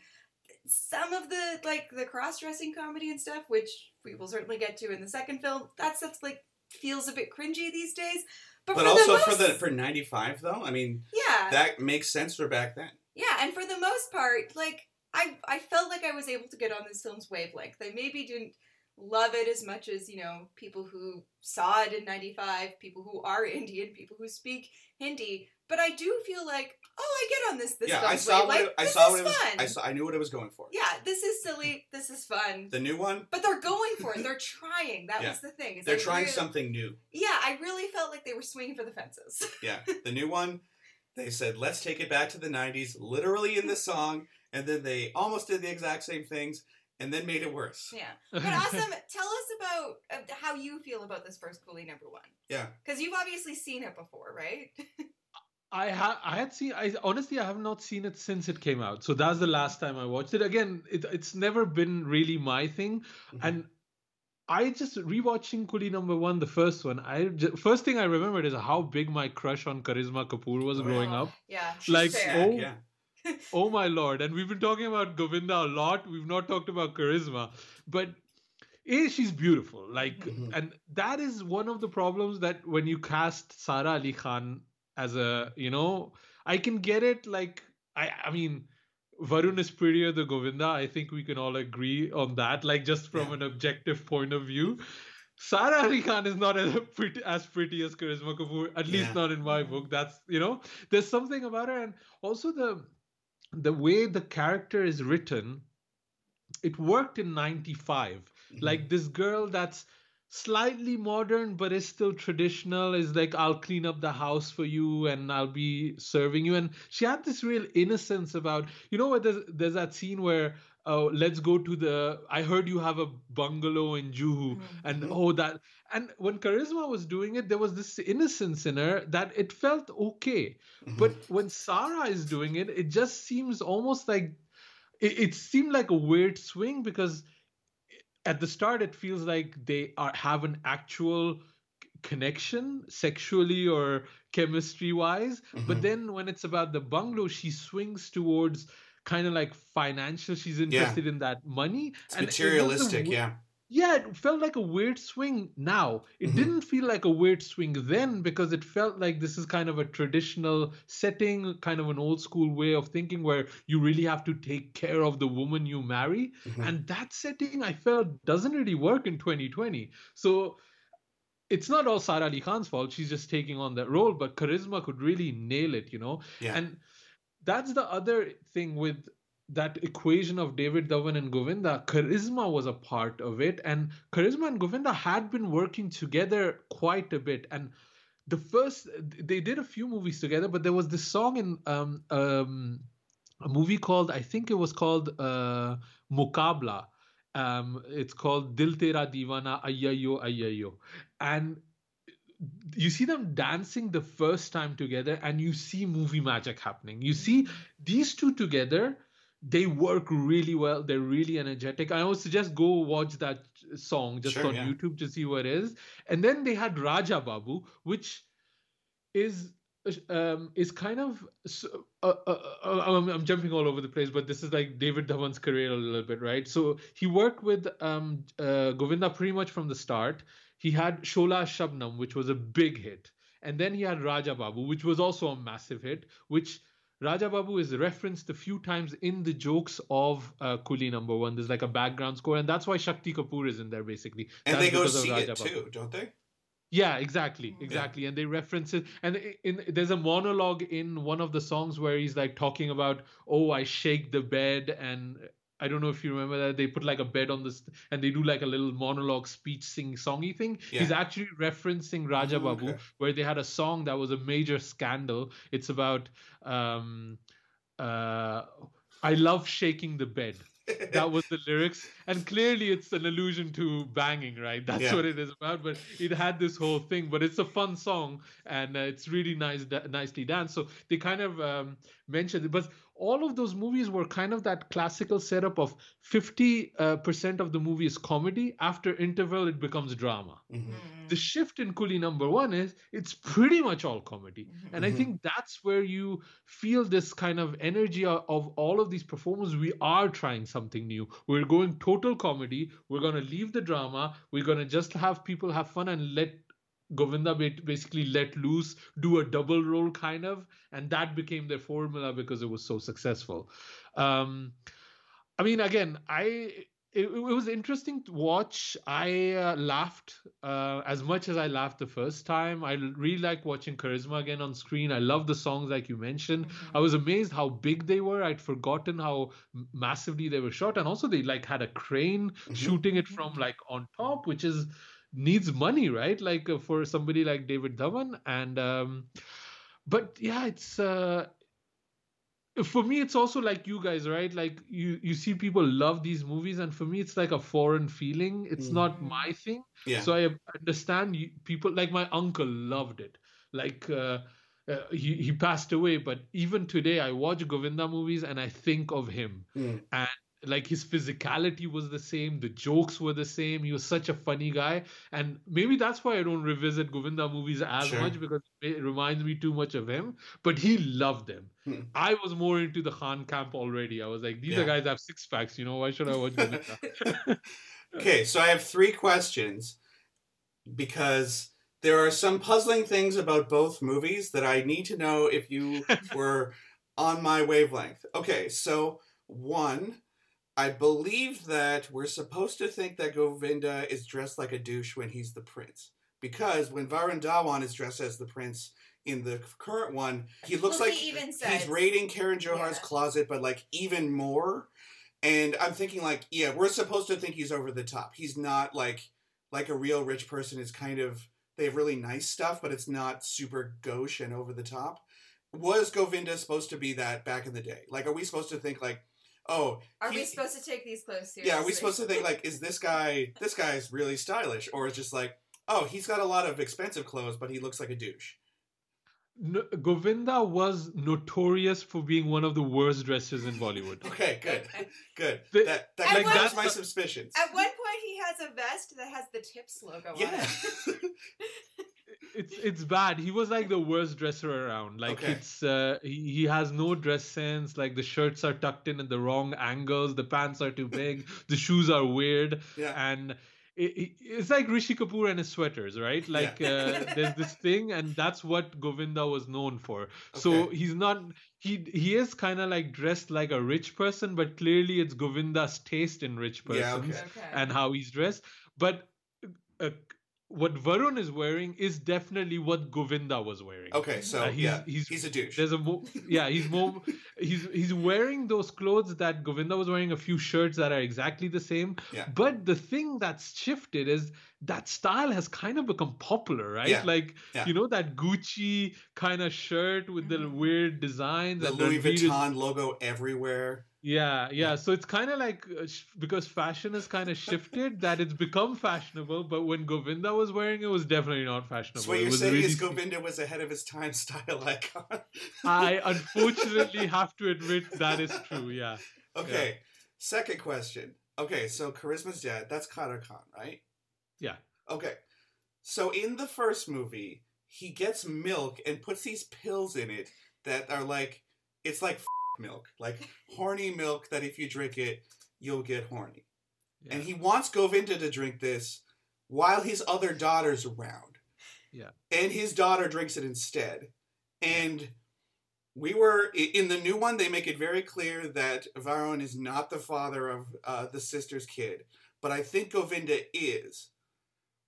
Some of the like the cross dressing comedy and stuff, which we will certainly get to in the second film, that stuff's like feels a bit cringy these days. But, But for also the for the for ninety five though, I mean yeah that makes sense for back then. yeah, and for the most part, like I I felt like I was able to get on this film's wavelength. I maybe didn't love it as much as you know people who saw it in '95, people who are Indian, people who speak Hindi. But I do feel like, oh, I get on this. This yeah, film's I saw what wavelength. it, I This saw is what it was. fun. I saw. I knew what it was going for. Yeah, this is silly. This is fun. The new one, But they're going for it. They're trying. That Yeah. was the thing. is they're I trying really- something new. Yeah, I really felt like they were swinging for the fences. Yeah, the new one. They said, "Let's take it back to the '90s," literally in the song, and then they almost did the exact same things, and then made it worse. yeah. But awesome. Tell us about uh, how you feel about this first Coolie number one. Yeah. Because you've obviously seen it before, right? I had I had seen I honestly I have not seen it since it came out. So that's the last time I watched it. Again, it, it's never been really my thing. Mhm. And I just rewatching Coolie number one, the first one. I ju- first thing I remembered is how big my crush on Karisma Kapoor was Oh, growing Oh, up. Yeah. Like, fair. oh, yeah, Oh my lord! And we've been talking about Govinda a lot. We've not talked about Karisma, but a she's beautiful. Like, Mhm. and that is one of the problems that when you cast Sara Ali Khan as a, you know, I can get it. Like, I, I mean. Varun is prettier than Govinda. I think we can all agree on that. Like just from Yeah. an objective point of view, Sara Ali Khan is not as pretty as pretty as Karisma Kapoor. At least Yeah. not in my book. That's you know, there's something about her, and also the the way the character is written. It worked in '95. Mhm. Like this girl that's slightly modern but it's still traditional is like I'll clean up the house for you and I'll be serving you and she had this real innocence about you know what there's there's that scene where oh let's go to the I heard you have a bungalow in Juhu Mhm. and oh that and when Karisma was doing it there was this innocence in her that it felt okay Mhm. but when Sara is doing it, it just seems almost like it, it seemed like a weird swing because at the start it feels like they are have an actual connection sexually or chemistry wise Mhm. but then when it's about the bungalow she swings towards kind of like financial she's interested in that money it's and it was a materialistic. Yeah, yeah, it felt like a weird swing now. It Mhm. didn't feel like a weird swing then because it felt like this is kind of a traditional setting, kind of an old school way of thinking where you really have to take care of the woman you marry. Mhm. And that setting I felt doesn't really work in 2020. So it's not all Sara Ali Khan's fault. She's just taking on that role, but Karisma could really nail it, you know? yeah. And that's the other thing with that equation of David Dhawan and Govinda. Karisma was a part of it, and Karisma and Govinda had been working together quite a bit. And the first, they did a few movies together, but there was this song in um, um, a movie called, I think it was called uh, Muqabla. Um, it's called Dil Tera Divana Ayyayo Ayyayo. And you see them dancing the first time together and you see movie magic happening you see these two together they work really well. They're really energetic. I would suggest go watch that song just Sure, on yeah. youtube to see what it is. And then they had raja babu which is um is kind of uh, uh, uh, I'm, I'm jumping all over the place but this is like david dhawan's career a little bit right? So he worked with um uh, govinda pretty much from the start. He had shola shabnam which was a big hit. And then he had raja babu which was also a massive hit which Raja Babu is referenced a few times in the jokes of uh, Coolie number one. There's like a background score, and that's why Shakti Kapoor is in there basically. and That's they go see Raja it Babu. too, don't they? Yeah, exactly, Mhm. exactly. And they reference it. And i- in there's a monologue in one of the songs where he's like talking about, "Oh, I shake the bed," and I don't know if you remember that they put like a bed on this, and they do like a little monologue, speech, sing, songy thing. He's actually referencing Raja Oh, Babu, okay. where they had a song that was a major scandal. It's about, um, uh, I love shaking the bed that was the lyrics and clearly it's an allusion to banging right that's Yeah. what it is about but it had this whole thing but it's a fun song and uh, it's really nice da- nicely danced so they kind of um, mentioned it but all of those movies were kind of that classical setup of 50 uh, percent of the movie is comedy after interval it becomes drama Mhm. Mm. the shift in Coolie number one is it's pretty much all comedy. Mhm. And I Mhm. think that's where you feel this kind of energy of, of all of these performers. We are trying something new. We're going total comedy. We're going to leave the drama. We're going to just have people have fun and let Govinda basically let loose, do a double role kind of. And that became their formula because it was so successful. Um, I mean, again, I it, it was interesting to watch. I uh, laughed uh, as much as I laughed the first time. I really like watching Charisma again on screen. I love the songs, like you mentioned. Mm-hmm. I was amazed how big they were. I'd forgotten how massively they were shot, and also they like had a crane Mhm. shooting it from like on top, which is needs money, right? Like uh, for somebody like David Dhawan, and um, but yeah, it's uh, for me it's also like you guys right like you you see people love these movies and for me it's like a foreign feeling it's Mm. not my thing Yeah. so i understand you, people like my uncle loved it like uh, uh, he, he passed away but even today i watch govinda movies and i think of him Mm. and like his physicality was the same the jokes were the same he was such a funny guy and maybe that's why i don't revisit govinda movies as Sure. much because it reminds me too much of him but he loved them Hmm. i was more into the khan camp already i was like these Yeah. are guys have six packs you know why should i watch govinda Okay, so I have three questions because there are some puzzling things about both movies that I need to know if you were on my wavelength. Okay, so one, I believe that we're supposed to think that Govinda is dressed like a douche when he's the prince. Because when Varun Dhawan is dressed as the prince in the current one, he looks Well, like he even he's says- raiding Karan Johar's Yeah. closet, but like even more. And I'm thinking like, yeah, we're supposed to think he's over the top. He's not like like a real rich person is kind of they have really nice stuff, but it's not super gauche and over the top. Was Govinda supposed to be that back in the day? Like, are we supposed to think like, oh, Are we supposed to take these clothes seriously? yeah, are we supposed to think like, is this guy this guy's really stylish, or is just like, oh, he's got a lot of expensive clothes, but he looks like a douche. no, govinda was notorious for being one of the worst dressers in bollywood Okay, good, good. The- that that And confirms that's my suspicions. At one point, he has a vest that has the Tips logo on it. it's it's bad. He was like the worst dresser around. Like Okay. it's uh, he, he has no dress sense. Like the shirts are tucked in at the wrong angles. The pants are too big. the shoes are weird. yeah. And it, it, it's like Rishi Kapoor and his sweaters, right? Like uh, there's this thing, and that's what Govinda was known for. Okay. So he's not. He he is kind of like dressed like a rich person, but clearly it's Govinda's taste in rich persons okay. okay. and how he's dressed. But uh, what Varun is wearing is definitely what Govinda was wearing. Okay, so Uh, he's, yeah, he's he's a douche. there's a mo- yeah he's more he's he's wearing those clothes that Govinda was wearing a few shirts that are exactly the same. Yeah. But the thing that's shifted is that style has kind of become popular, right? Yeah, Like yeah. you know that Gucci kind of shirt with the Mhm. weird designs the and Louis Ranveer is- Vuitton logo everywhere. Yeah, yeah. So it's kind of like uh, because fashion has kind of shifted that it's become fashionable. But when Govinda was wearing it, was definitely not fashionable. So what you're was saying really is Govinda was ahead of his time style icon. I unfortunately have to admit that is true. Yeah. Okay, second question. Okay, so Karisma's dad, that's Kader Khan, right? Yeah. Okay, so in the first movie, he gets milk and puts these pills in it that are like, it's like milk, like horny milk that if you drink it, you'll get horny. yeah. And he wants Govinda to drink this while his other daughter's around. Yeah. And his daughter drinks it instead. And we were in the new one. They make it very clear that Varun is not the father of uh, the sister's kid, but I think Govinda is.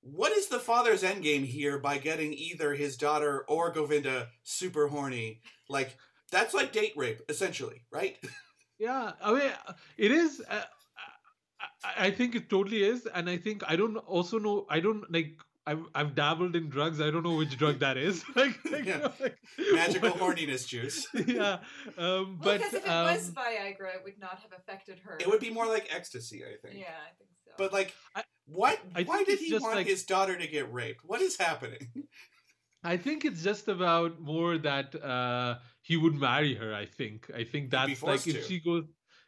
What is the father's endgame here by getting either his daughter or Govinda super horny? Like that's like date rape, essentially, right? Yeah, I mean, it is. Uh, I, I think it totally is, and I think I don't also know. I don't like. I've I've dabbled in drugs. I don't know which drug that is. like, like, you know, like, Magical what- horniness juice. yeah, um, well, but because if it um, was Viagra, it would not have affected her. It would be more like ecstasy, I think. Yeah, I think so. But like, I- what? I why did he want like- his daughter to get raped? What is happening? I think it's just about more that uh, he would marry her. I think. I think that's like if to. she goes.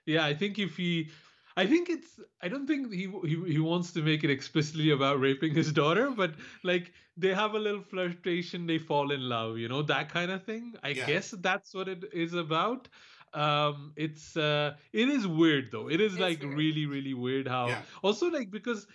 Yeah, I think if he, I think it's. I don't think he he he wants to make it explicitly about raping his daughter, but like they have a little flirtation, they fall in love, you know that kind of thing. I Yeah. guess that's what it is about. Um, it's uh, it is weird though. It is It's like weird. really really weird how Yeah. also like because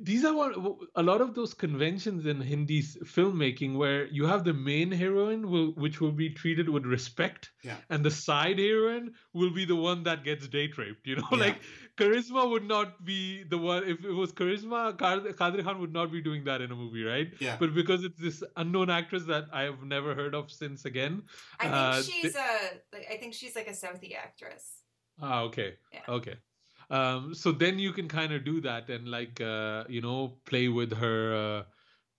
these are what a lot of those conventions in Hindi s- filmmaking where you have the main heroine will, which will be treated with respect Yeah. and the side heroine will be the one that gets date raped you know Yeah. like Karisma would not be the one if it was Karisma Kad- Kadir Khan would not be doing that in a movie right Yeah. but because it's this unknown actress that I have never heard of since again I think uh, she's a. Like, I think she's like a Southie actress. Ah, okay. Yeah. Okay. Um, so then you can kind of do that and like uh, you know play with her uh,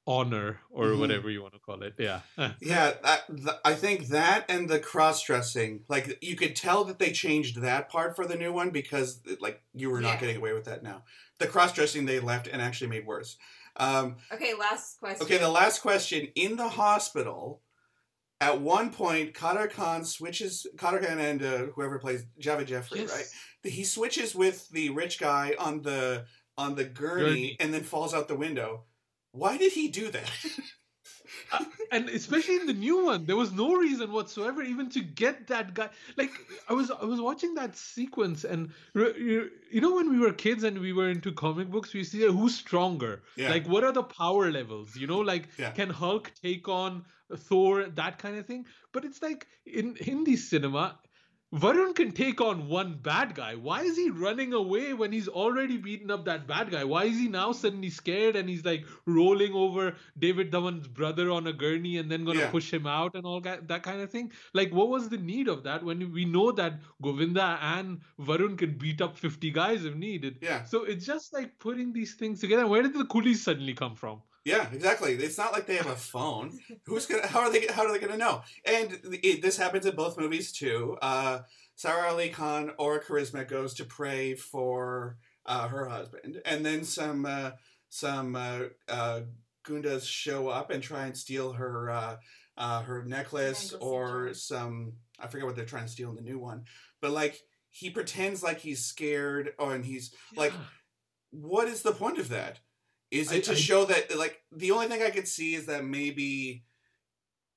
honor or Mhm. whatever you want to call it. Yeah. Yeah, that, th- I think that and the cross dressing, like you could tell that they changed that part for the new one because like you were not Yeah. getting away with that now. The cross dressing they left and actually made worse. Um, Okay, last question. okay, the last question in the hospital. At one point, Kader Khan switches. Kader Khan and uh, whoever plays Javed Jaffrey, Yes. right? He switches with the rich guy on the on the gurney, and then falls out the window. Why did he do that? Uh, and especially in the new one there was no reason whatsoever even to get that guy like i was i was watching that sequence and you know when we were kids and we were into comic books we see who's stronger Yeah. like what are the power levels you know like Yeah. can hulk take on thor that kind of thing but it's like in hindi cinema Varun can take on one bad guy. Why is he running away when he's already beaten up that bad guy? Why is he now suddenly scared and he's like rolling over David Dhawan's brother on a gurney and then gonna Yeah. push him out and all that, that kind of thing? Like, what was the need of that when we know that Govinda and Varun can beat up 50 guys if needed? yeah. So it's just like putting these things together. Where did the coolies suddenly come from? Yeah, exactly. It's not like they have a phone. Who's gonna? How are they? How are they gonna know? And it, this happens in both movies too. Uh, Sara Ali Khan or Karisma goes to pray for uh, her husband, and then some uh, some uh, uh, Gundas show up and try and steal her uh, uh, her necklace or some. I forget what they're trying to steal in the new one, but like he pretends like he's scared, or and he's like what is the point of that? Is I- it to I- show that like the only thing I could see is that maybe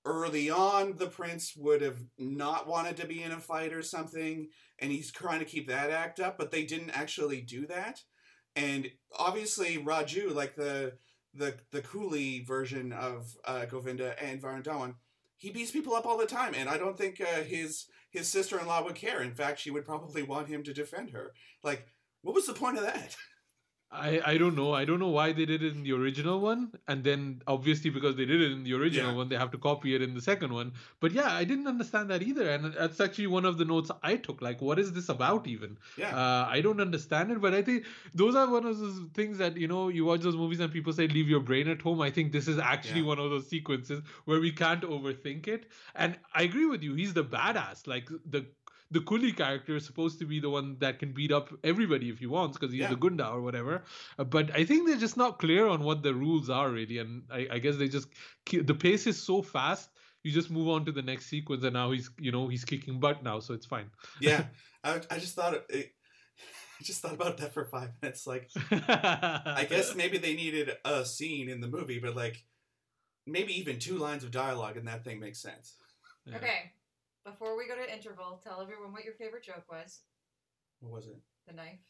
early on the prince would have not wanted to be in a fight or something and he's trying to keep that act up but they didn't actually do that. And obviously Raju like the the the coolie version of uh, Govinda and Varun Dhawan he beats people up all the time and I don't think uh, his his sister-in-law would care. In fact she would probably want him to defend her. Like what was the point of that I, I don't know. I don't know why they did it in the original one, and then obviously because they did it in the original Yeah. one, they have to copy it in the second one. But yeah, I didn't understand that either, and that's actually one of the notes I took. Like, what is this about even? yeah Uh, I don't understand it, but I think those are one of those things that you know you watch those movies and people say leave your brain at home. I think this is actually Yeah. one of those sequences where we can't overthink it. And I agree with you. He's the badass. Like the the coolie character is supposed to be the one that can beat up everybody if he wants because he's Yeah. a gunda or whatever. Uh, but I think they're just not clear on what the rules are really, and I, I guess they just the pace is so fast. You just move on to the next sequence, and now he's you know he's kicking butt now, so it's fine. yeah I, I just thought it, it I just thought about that for five minutes like I I guess maybe they needed a scene in the movie but like maybe even two lines of dialogue and that thing makes sense Yeah. Okay, before we go to interval, tell everyone what your favorite joke was. what was it? The knife.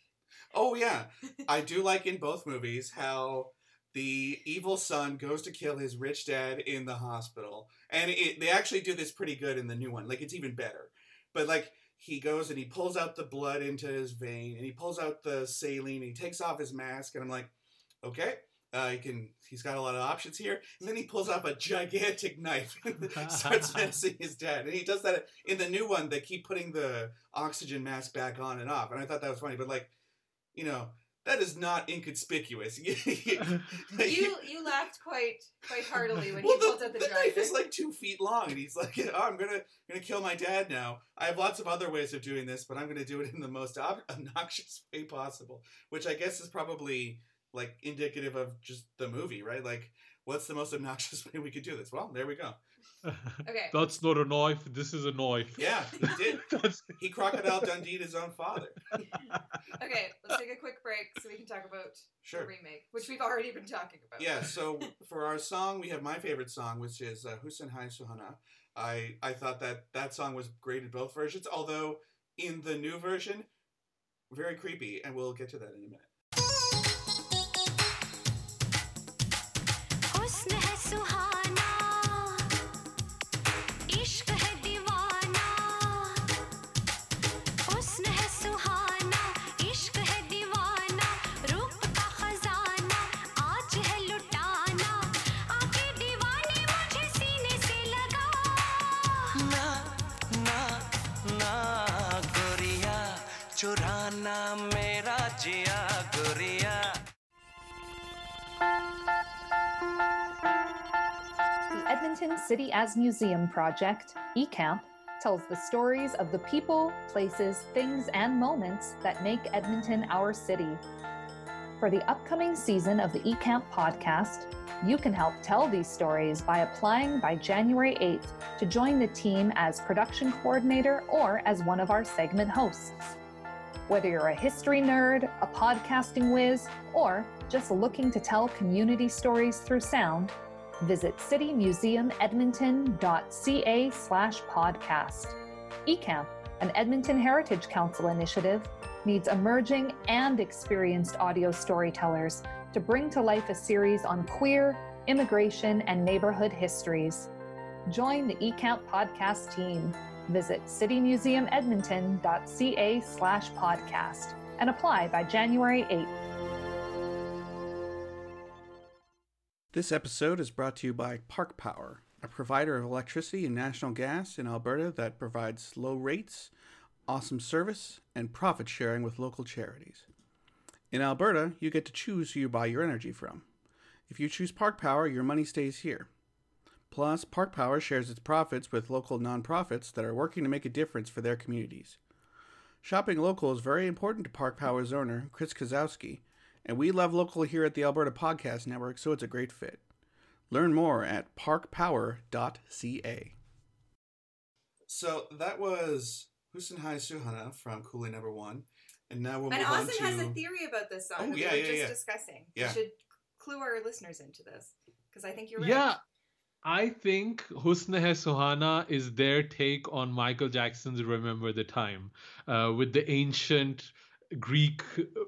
oh yeah. I do like in both movies how the evil son goes to kill his rich dad in the hospital. And it, they actually do this pretty good in the new one. Like it's even better. But like he goes and he pulls out the blood into his vein and he pulls out the saline and he takes off his mask and i'm like okay uh, he can he's got a lot of options here and then he pulls out a gigantic knife and starts menacing his dad and he does that in the new one they keep putting the oxygen mask back on and off and i thought that was funny but like you know that is not inconspicuous You you laughed quite quite heartily when well, he pulled the, out the, the knife is like two feet long, and he's like, "Oh, I'm gonna gonna kill my dad now. I have lots of other ways of doing this, but I'm gonna do it in the most ob- obnoxious way possible." Which I guess is probably like indicative of just the movie, right? Like, what's the most obnoxious way we could do this? Well, there we go. okay. That's not a knife. This is a knife. Yeah, he did. That's- He crocodile Dundee his own father. Okay, let's take a quick break so we can talk about the remake, which we've already been talking about. Yeah, so for our song, we have my favorite song, which is uh, Husn Hai Suhana. I I thought that that song was great in both versions, although in the new version, very creepy, and we'll get to that in a minute. हुस्न है सुहाना Edmonton City as Museum project, eCamp, tells the stories of the people, places, things, and moments that make Edmonton our city. For the upcoming season of the eCamp podcast, you can help tell these stories by applying by January 8th to join the team as production coordinator or as one of our segment hosts. Whether you're a history nerd, a podcasting whiz, or just looking to tell community stories through sound, visit citymuseumedmonton.ca slash podcast. eCamp, an Edmonton Heritage Council initiative, needs emerging and experienced audio storytellers to bring to life a series on queer, immigration, and neighborhood histories. Join the eCamp podcast team. Visit citymuseumedmonton.ca slash podcast and apply by January 8th. This episode is brought to you by Park Power, a provider of electricity and national gas in Alberta that provides low rates, awesome service, and profit sharing with local charities. In Alberta, you get to choose who you buy your energy from. If you choose Park Power, your money stays here. Plus, Park Power shares its profits with local nonprofits that are working to make a difference for their communities. Shopping local is very important to Park Power's owner, Chris Kozowski, and we love local here at the Alberta Podcast Network, so it's a great fit. Learn more at parkpower.ca. So that was Husn Hai Suhana from Coolie Number One, and now we'll And move on Asim to. has a theory about this song Oh, that yeah, we were yeah, just yeah. discussing. Yeah. We should clue our listeners into this because I think you're right. Yeah, I think Husn Hai Suhana is their take on Michael Jackson's Remember the Time uh, with the ancient Greek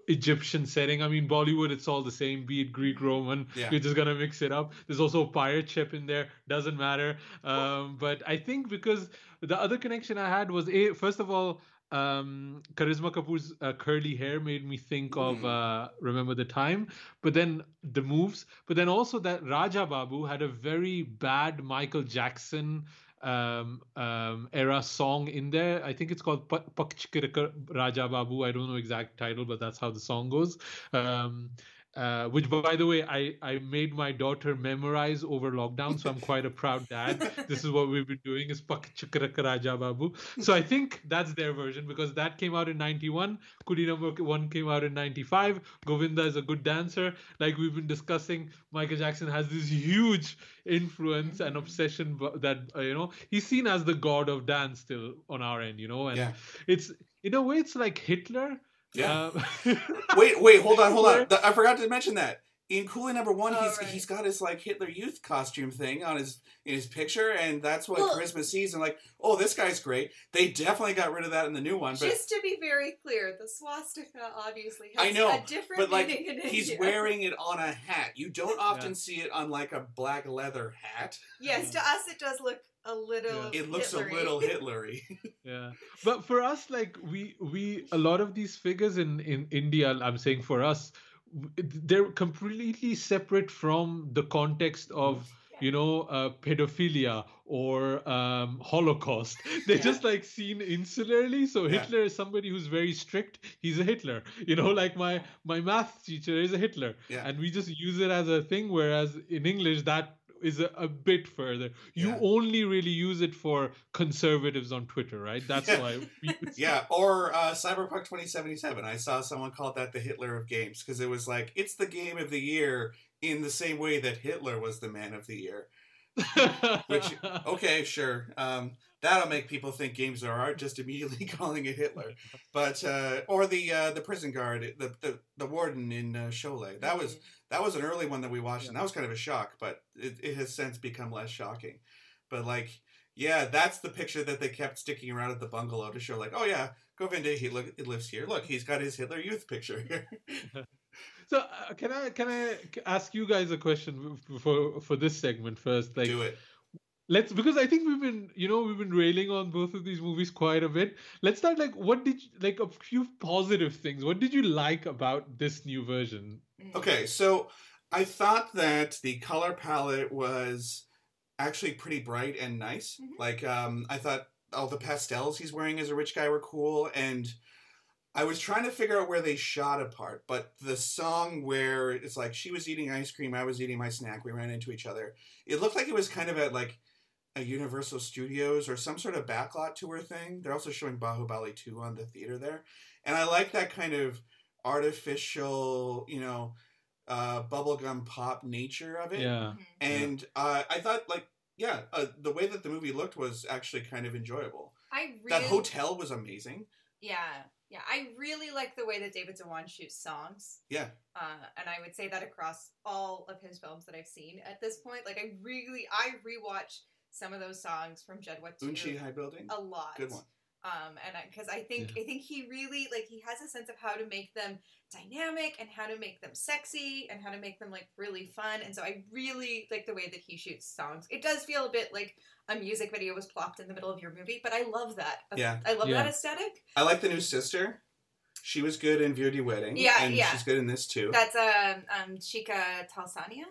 Egyptian setting. I mean, Bollywood, it's all the same, be it Greek, Roman. Yeah. You're just going to mix it up. There's also a pirate ship in there, doesn't matter. Um, but I think because the other connection I had was, a, first of all, um, Karisma Kapoor's uh, curly hair made me think of Mm. uh, Remember the Time but then the moves but then also that raja babu had a very bad michael jackson um, um, era song in there. I think it's called Pa- pakchkirka raja babu. I don't know exact title but that's how the song goes. Um, uh, which by the way I, I made my daughter memorize over lockdown so i'm quite a proud dad. This is what we've been doing is pakchkirka raja babu. So i think that's their version because that came out in 91 Coolie number one came out in 95 govinda is a good dancer. Like we've been discussing michael jackson has this huge influence and obsession that uh, you know he's seen as the god of dance still on our end you know and Yeah. it's in a way it's like hitler Yeah. Uh, Wait, wait, hold on, hold on. Where- I forgot to mention that. In Coolie Number One, Oh, he's right. he's got his like Hitler Youth costume thing on his in his picture, and that's what Well- Karisma sees and like, oh, this guy's great. They definitely got rid of that in the new one, but Just to be very clear, the swastika obviously has I know, a different but like meaning in he's India. wearing it on a hat. You don't often Yeah. see it on like a black leather hat. Yes, to us it does look a little. It looks Hitlery. a little Hitlery. yeah but for us like we we a lot of these figures in in india i'm saying for us w- they're completely separate from the context of you know uh, pedophilia or um, holocaust. They're Yeah. just like seen insularly. So Yeah. hitler is somebody who's very strict. He's a hitler. You know like my my math teacher is a hitler. Yeah. and we just use it as a thing whereas in english that is a, a bit further you Yeah. only really use it for conservatives on twitter right that's why Yeah, or uh, Cyberpunk 2077. I saw someone call that the Hitler of games because it was like it's the game of the year in the same way that Hitler was the man of the year. Which- Okay, sure. Um, that'll make people think games are art, just immediately calling it Hitler. But uh, or the uh, the prison guard, the the, the warden in uh, Sholay. That was that was an early one that we watched, and that was kind of a shock. But it, it has since become less shocking. But like, yeah, that's the picture that they kept sticking around at the bungalow to show, like, oh yeah, Govinda, he look, lives here. Look, he's got his Hitler Youth picture here. So uh, can I can I ask you guys a question for for this segment first? Like, Do it. Let's because I think we've been you know we've been railing on both of these movies quite a bit. Let's start like what did you, like a few positive things. What did you like about this new version? Mm. Okay, so I thought that the color palette was actually pretty bright and nice. Mhm. Like, um, I thought all the pastels he's wearing as a rich guy were cool, and I was trying to figure out where they shot apart. But the song where it's like she was eating ice cream, I was eating my snack, we ran into each other. It looked like it was kind of at like a Universal Studios or some sort of backlot tour thing. They're also showing Bahubali 2 on the theater there. And I like that kind of artificial, you know, uh, bubblegum pop nature of it. Yeah, Mhm. And uh, I thought, like, yeah, uh, the way that the movie looked was actually kind of enjoyable. I really That hotel was amazing. Yeah, yeah. I really like the way that David Dhawan shoots songs. Yeah. Uh, and I would say that across all of his films that I've seen at this point. Like, I really, I rewatched some of those songs from Judwaa 2 Unchi Hai Building. a lot. Good one. Um, and because I, think I think he really like he has a sense of how to make them dynamic and how to make them sexy and how to make them like really fun. And so I really like the way that he shoots songs. It does feel a bit like a music video was plopped in the middle of your movie, but I love that. Yeah. I love Yeah. that aesthetic. I like the new sister. She was good in Veere Di Wedding. Yeah, And yeah. she's good in this too. That's um um Shikha Talsania.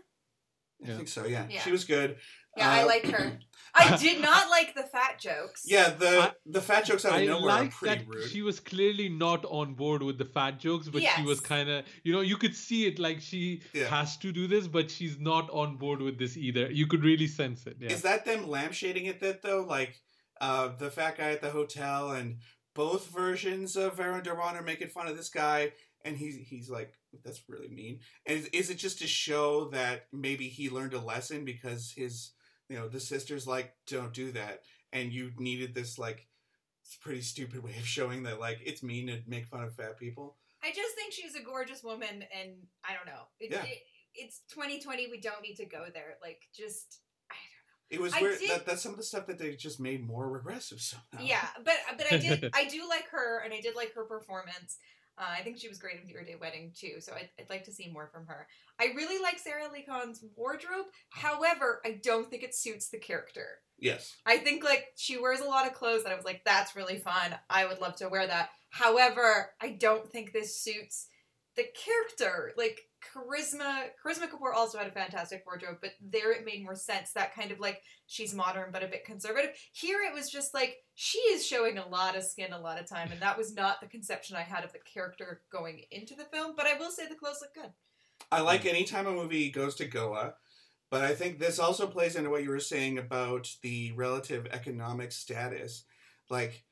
I think so, yeah. Yeah. She was good. Yeah, I Uh, like her. I did not like the fat jokes. Yeah, the I- the fat jokes out of I nowhere are like pretty that rude. she was clearly not on board with the fat jokes, but she was Yes. kind of you know you could see it like she Yeah. has to do this, but she's not on board with this either. You could really sense it. Yeah. Is that them lampshading it that though? Like uh, the fat guy at the hotel and both versions of Varun Dhawan are making fun of this guy, and he's he's like, that's really mean. And is, is it just to show that maybe he learned a lesson because his you know the sisters like don't do that, and you needed this like it's a pretty stupid way of showing that like it's mean to make fun of fat people. I just think she's a gorgeous woman, and I don't know. It, Yeah. it, it's 2020. We don't need to go there. Like, just I don't know. It was I weird did- that that's some of the stuff that they just made more regressive somehow. Yeah, but but I did I do like her and I did like her performance. Uh, I think she was great in Veere Di Wedding too, so I'd, I'd like to see more from her. I really like Sara Ali Khan's wardrobe. However, I don't think it suits the character. Yes. I think like she wears a lot of clothes that I was like, that's really fun. I would love to wear that. However, I don't think this suits the character. Like Karisma, Karisma Kapoor also had a fantastic wardrobe, but there it made more sense. That kind of like she's modern but a bit conservative. Here it was just like she is showing a lot of skin a lot of time, and that was not the conception I had of the character going into the film. But I will say the clothes look good. I like any time a movie goes to Goa, but I think this also plays into what you were saying about the relative economic status. Like,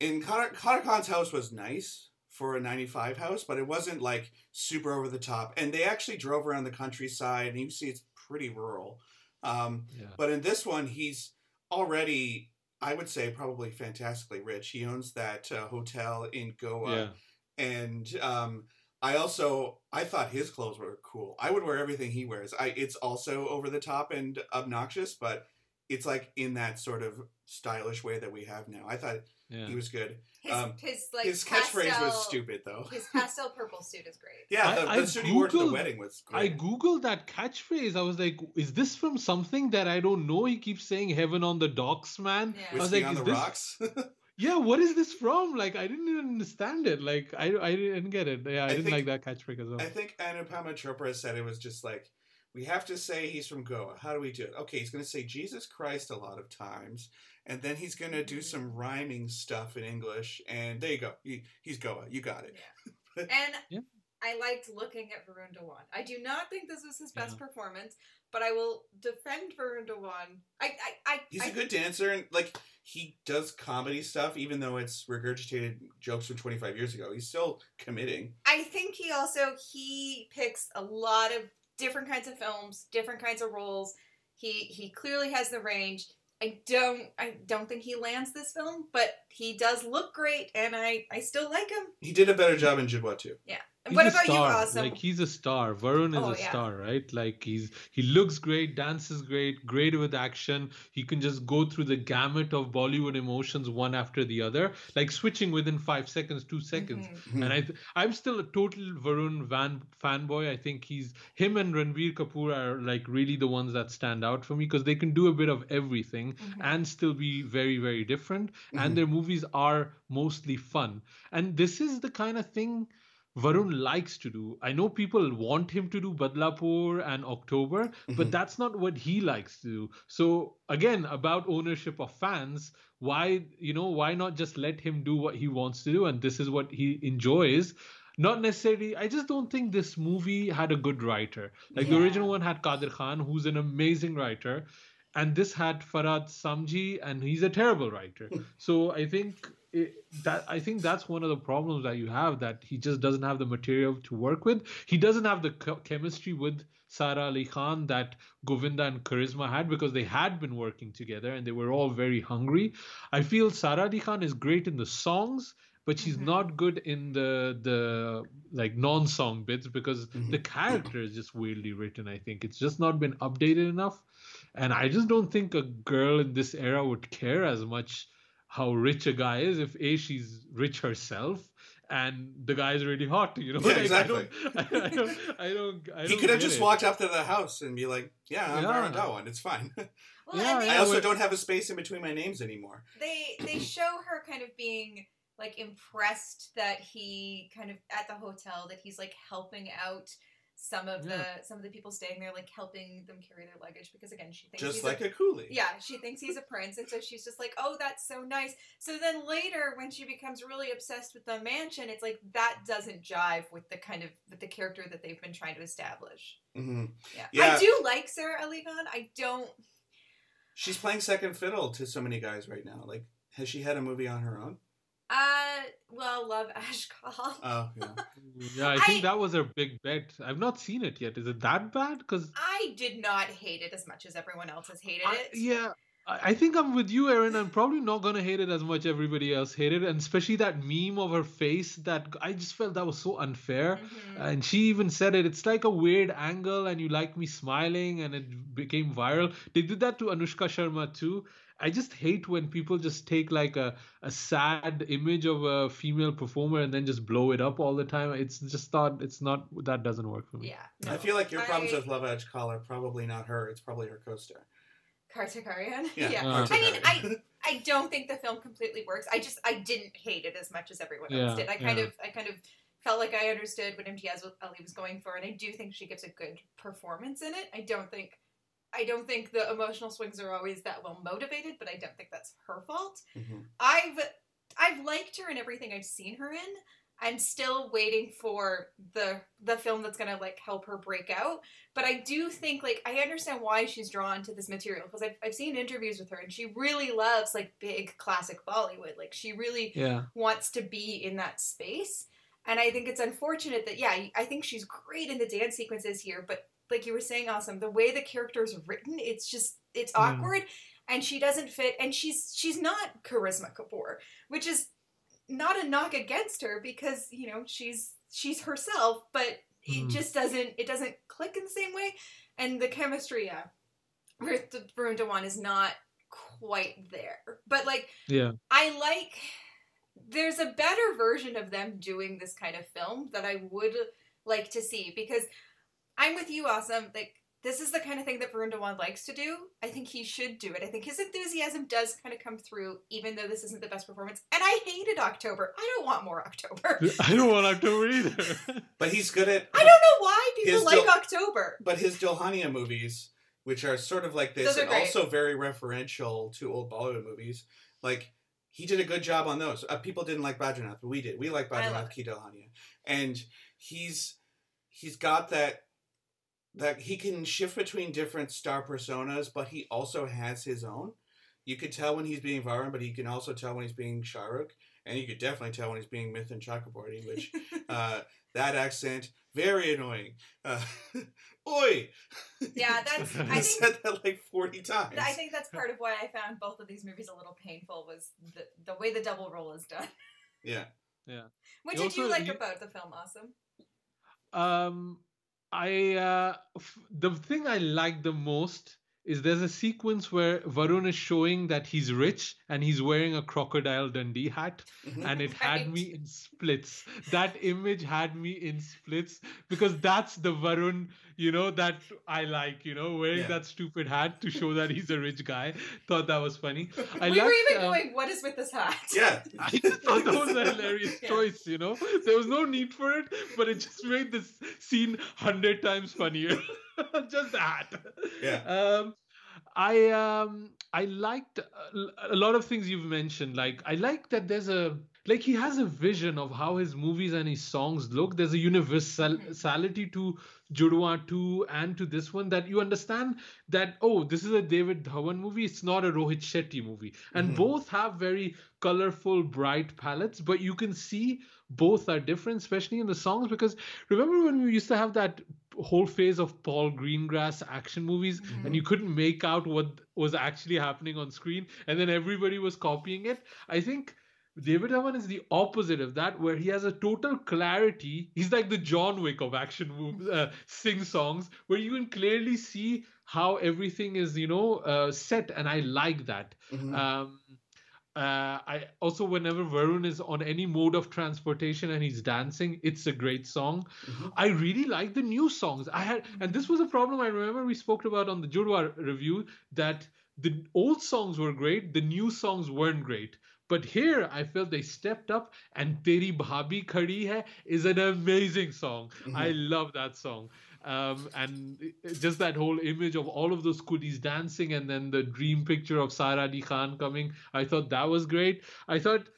in Kader, Kader Khan's house was nice for a 95 house, but it wasn't like super over the top. And they actually drove around the countryside, and you see it's pretty rural. Um, yeah. but in this one, he's already, I would say, probably fantastically rich. He owns that uh, hotel in Goa yeah. and um, I also I thought his clothes were cool. I would wear everything he wears. I it's also over the top and obnoxious, but it's like in that sort of stylish way that we have now. I thought Yeah. he was good. His, Um, his like his catchphrase pastel- was stupid though. His pastel purple suit is great. Yeah, I- the, I the suit he wore to the Googled- wedding was I googled that catchphrase. I was like, "Is this from something that I don't know?" He keeps saying "Heaven on the docks, man." Yeah. I was like, on "Is the this- rocks. Yeah, what is this from? Like, I didn't even understand it. Like, I, I didn't get it. Yeah, I, I didn't think- like that catchphrase as well. I think Anupama Chopra said it was just like we have to say he's from Goa. How do we do it? Okay, he's going to say Jesus Christ a lot of times, and then he's going to do mm-hmm. some rhyming stuff in English, and there you go. He, he's Goa. You got it. Yeah, And Yeah. I liked looking at Varun Dhawan. I do not think this was his best Yeah. performance, but I will defend Varun Dhawan. I, I, I, He's I a good dancer, and like he does comedy stuff, even though it's regurgitated jokes from 25 years ago. He's still committing. I think he also he picks a lot of different kinds of films, different kinds of roles. He he clearly has the range. I don't I don't think he lands this film, but he does look great, and I I still like him. He did a better job in Judwaa too. He's what a about you, star. Asim? Like he's a star. Varun is Oh, a yeah. star, right? Like he's he looks great, dances great, great with action. He can just go through the gamut of Bollywood emotions one after the other, like switching within five seconds, two seconds. Mhm. And I th- I'm still a total Varun Van fanboy. I think he's him and Ranbir Kapoor are like really the ones that stand out for me because they can do a bit of everything Mhm. and still be very very different Mhm. and their movies are mostly fun and this is the kind of thing Varun likes to do. I know people want him to do Badlapur and October, but Mhm. that's not what he likes to do. So again, about ownership of fans, why you know why not just let him do what he wants to do, and this is what he enjoys. Not necessarily. I just don't think this movie had a good writer. Like the original one had Kadir Khan, who's an amazing writer, and this had Farhad Samji, and he's a terrible writer. so I think it, that I think that's one of the problems that you have that he just doesn't have the material to work with. He doesn't have the co- chemistry with Sara Ali Khan that Govinda and Karisma had because they had been working together and they were all very hungry. I feel Sara Ali Khan is great in the songs, but she's Mhm. not good in the the like non-song bits because Mhm. the character is just weirdly written. I think it's just not been updated enough, and I just don't think a girl in this era would care as much how rich a guy is if a she's rich herself and the guy is really hot. You know, Yeah, Like, exactly. I don't, I, don't, I don't. I he don't could have just it. walked up to the house and be like, "Yeah, I'm Yeah. Varun Dhawan. It's fine." Well, Yeah, and they, I also don't have a space in between my names anymore. they they show her kind of being like impressed that he kind of at the hotel that he's like helping out some of the some of the people staying there like helping them carry their luggage because again she thinks Just he's like a, a coolie. yeah she thinks he's a prince and so she's just like oh that's so nice so then later when she becomes really obsessed with the mansion it's like that doesn't jive with the kind of with the character that they've been trying to establish hmm yeah, Yeah. i do like sara ali khan i don't She's playing second fiddle to so many guys right now. Like, has she had a movie on her own? Uh well Love Aaj Kal Oh, yeah. Yeah, I think I- that was her big bet. I've not seen it yet. Is it that bad? Because I did not hate it as much as everyone else has hated I- it. yeah, I I think I'm with you, Erin. I'm probably not gonna hate it as much everybody else hated, it, and especially that meme of her face. That I just felt that was so unfair. Mhm. And she even said it. It's like a weird angle, and you like me smiling, and it became viral. They did that to Anushka Sharma too. I just hate when people just take like a, a sad image of a female performer and then just blow it up all the time. It's just not. It's not. That doesn't work for me. yeah. I feel like your problems I- with Love Aaj Kal are probably not her. It's probably her co-star. Kartik Aaryan. Yeah. yeah. Uh, I mean, I I don't think the film completely works. I just I didn't hate it as much as everyone else Yeah, did. I kind yeah. of I kind of felt like I understood what Imtiaz Ali was going for, and I do think she gives a good performance in it. I don't think. I don't think the emotional swings are always that well motivated, but I don't think that's her fault. Mhm. I've I've liked her in everything I've seen her in. I'm still waiting for the the film that's gonna like help her break out. But I do think like I understand why she's drawn to this material because I've I've seen interviews with her and she really loves like big classic Bollywood. Like she really Yeah. wants to be in that space. And I think it's unfortunate that yeah, I think she's great in the dance sequences here, but like you were saying, Asim, the way the character is written, it's just it's Mm. awkward and she doesn't fit and she's she's not Karisma Kapoor, which is not a knock against her because, you know, she's she's herself, but it Mm. just doesn't it doesn't click in the same way. And the chemistry, yeah. Ruth Varun Dhawan is not quite there. But like Yeah. I like there's a better version of them doing this kind of film that I would like to see because I'm with you, Asim. Like this is the kind of thing that Varun Dhawan likes to do. I think he should do it. I think his enthusiasm does kind of come through, even though this isn't the best performance. And I hated October. I don't want more October. I don't want October either. But he's good at. I don't know why people like Dil- October. But his Dulhania movies, which are sort of like this, and great. also very referential to old Bollywood movies, like he did a good job on those. Uh, people didn't like Badrinath, but we did. We like I love Badrinath Ki Dulhania, and he's he's got that that he can shift between different star personas, but he also has his own. You could tell when he's being Varun, but he can also tell when he's being Shahrukh, and you could definitely tell when he's being Mithun Chakraborty, which uh, that accent very annoying. Uh, Oi! Yeah, that's- I I think- said that like forty times. I think that's part of why I found both of these movies a little painful was the, the way the double role is done. Yeah. Yeah. What You did you like you- about the film, Asim? um, I uh, f- the thing I like the most is there's a sequence where Varun is showing that he's rich and he's wearing a crocodile Dundee hat, Mhm. and it had me in splits. That image had me in splits because that's the Varun, you know, that I like, you know, wearing Yeah. that stupid hat to show that he's a rich guy. Thought that was funny. I we were even um, going, what is with this hat? Yeah. I just thought that was a hilarious Yeah. choice, you know? There was no need for it, but it just made this scene hundred times funnier. just that. Yeah. Um, I um I liked a, a lot of things you've mentioned. Like I like that there's a like he has a vision of how his movies and his songs look. There's a universality to Judwaa 2 and to this one that you understand that oh this is a David Dhawan movie. It's not a Rohit Shetty movie, and Mhm. both have very colorful, bright palettes. But you can see both are different, especially in the songs. Because remember when we used to have that whole phase of Paul Greengrass action movies, and you couldn't make out what was actually happening on screen, and then everybody was copying it. I think David Dhawan is the opposite of that, where he has a total clarity. He's like the John Wick of action movies, uh, sing songs, where you can clearly see how everything is, you know, uh, set, and I like that. Mhm. Um, uh, I also whenever Varun is on any mode of transportation and he's dancing, it's a great song. Mhm. I really like the new songs. I had, and this was a problem I remember we spoke about on the Judwaa review that the old songs were great, the new songs weren't great. But here, I felt they stepped up, and "Teri Bhabhi Khadi Hai" is an amazing song. I love that song, um, and just that whole image of all of those goodies dancing, and then the dream picture of Sara Ali Khan coming. I thought that was great. I thought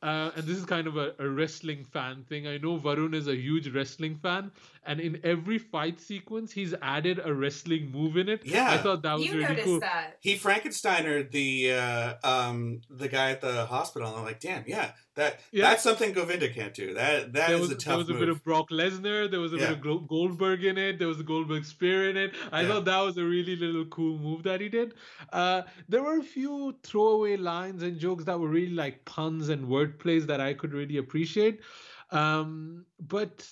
uh, and this is kind of a, a wrestling fan thing. I know Varun is a huge wrestling fan, and in every fight sequence, he's added a wrestling move in it. Yeah. I thought that was You really cool. that. He Frankensteiner the uh, um the guy at the hospital. I'm like, damn, yeah, that Yeah. that's something Govinda can't do. That that There is was, a tough. there was a move. bit of Brock Lesnar. There was a Yeah. bit of Goldberg in it. There was a Goldberg spear in it. I Yeah. thought that was a really little cool move that he did. Uh, there were a few throwaway lines and jokes that were really like puns and word plays that I could really appreciate. Um, but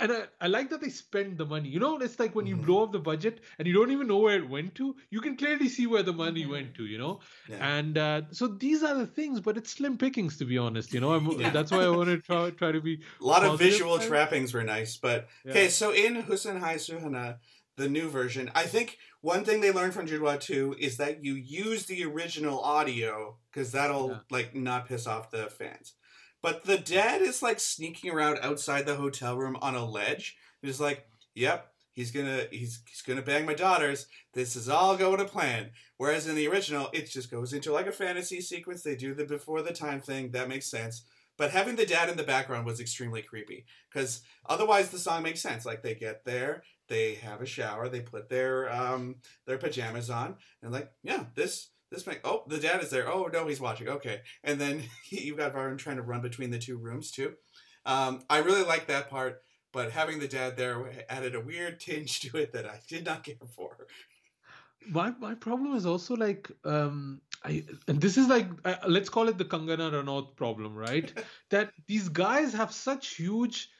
and I, I like that they spend the money. You know, it's like when you Mhm. blow up the budget and you don't even know where it went to. You can clearly see where the money Mhm. went to. You know, Yeah. and uh, so these are the things. But it's slim pickings, to be honest. You know, I'm, Yeah. that's why I want to try try to be A lot of visual trappings were nice, but Yeah. okay. So in Husn Hai Suhana, the new version, I think one thing they learned from Judwaa Two is that you use the original audio because that'll like not piss off the fans. But the dad is like sneaking around outside the hotel room on a ledge. He's like, "Yep, he's gonna he's he's gonna bang my daughters. This is all going to plan." Whereas in the original, it just goes into like a fantasy sequence. They do the before the time thing. That makes sense. But having the dad in the background was extremely creepy because otherwise the song makes sense. Like they get there, they have a shower, they put their um their pajamas on, and like yeah, this this make oh the dad is there. Oh no, he's watching. Okay, and then you've got Varun trying to run between the two rooms too. Um, I really like that part, but having the dad there added a weird tinge to it that I did not care for. my my problem is also like um I and this is like uh, let's call it the Kangana Ranaut problem, right? that these guys have such huge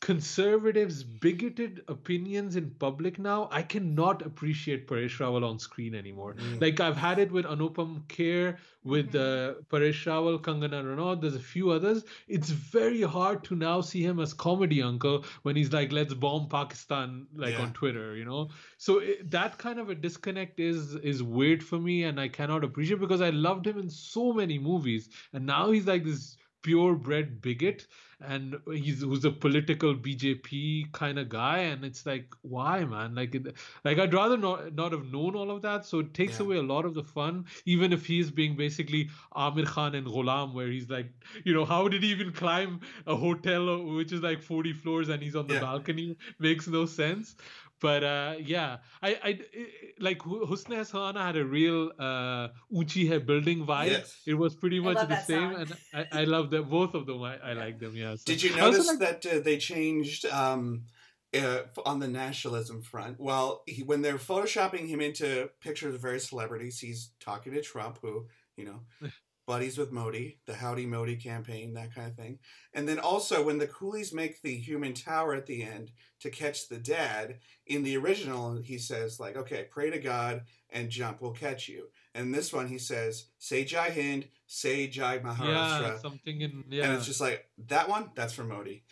conservatives bigoted opinions in public now i cannot appreciate paresh rawal on screen anymore. Mm. like i've had it with anupam kher with uh, paresh rawal kangana ranaut there's a few others. It's very hard to now see him as comedy uncle when he's like let's bomb pakistan like Yeah. on twitter you know? So it, that kind of a disconnect is is weird for me and i cannot appreciate because i loved him in so many movies and now he's like this purebred bigot and he's who's a political bjp kind of guy and it's like why man like it, like i'd rather not not have known all of that so it takes Yeah. away a lot of the fun even if he's being basically aamir khan and ghulam where he's like you know how did he even climb a hotel which is like 40 floors and he's on the Yeah. balcony makes no sense but uh, yeah, I, I I- like Hu- Husn Hasana had a real uh, Unchi Hai building vibe. Yes. It was pretty much the same, song. and I, I love them both of them. I, I like them. Yeah. so- Did you notice like- that uh, they changed um, uh, on the nationalism front? Well, he, when they're photoshopping him into pictures of various celebrities, he's talking to Trump, who you know buddies with Modi, the Howdy Modi campaign, that kind of thing. And then also when the coolies make the human tower at the end to catch the dad, in the original he says like, "Okay, pray to God and jump, we'll catch you." And this one he says, "Say Jai Hind, say Jai Maharashtra." Yeah, something in yeah. And it's just like that one, that's for Modi.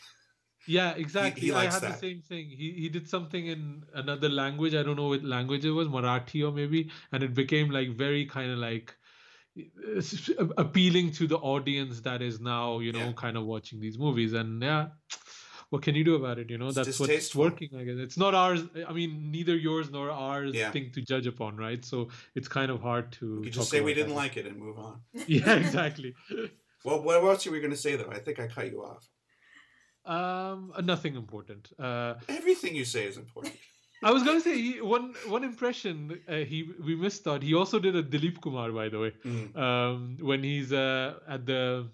Yeah, exactly. he I likes had that. the same thing. He he did something in another language. I don't know what language it was, Marathi or maybe, and it became like very kind of like appealing to the audience that is now you know Yeah. kind of watching these movies. And yeah, what can you do about it? You know, It's that's what's working. I guess it's not ours. I mean, neither yours nor ours Yeah. thing to judge upon, right? So it's kind of hard to. We just say we didn't that. like it and move on. Yeah, exactly. Well, what else were we going to say though? I think I cut you off. um, nothing important. Uh, Everything you say is important. I was gonna say he, one one impression uh, he we missed out. He also did a Dilip Kumar, by the way, Mm. um, when he's uh, at the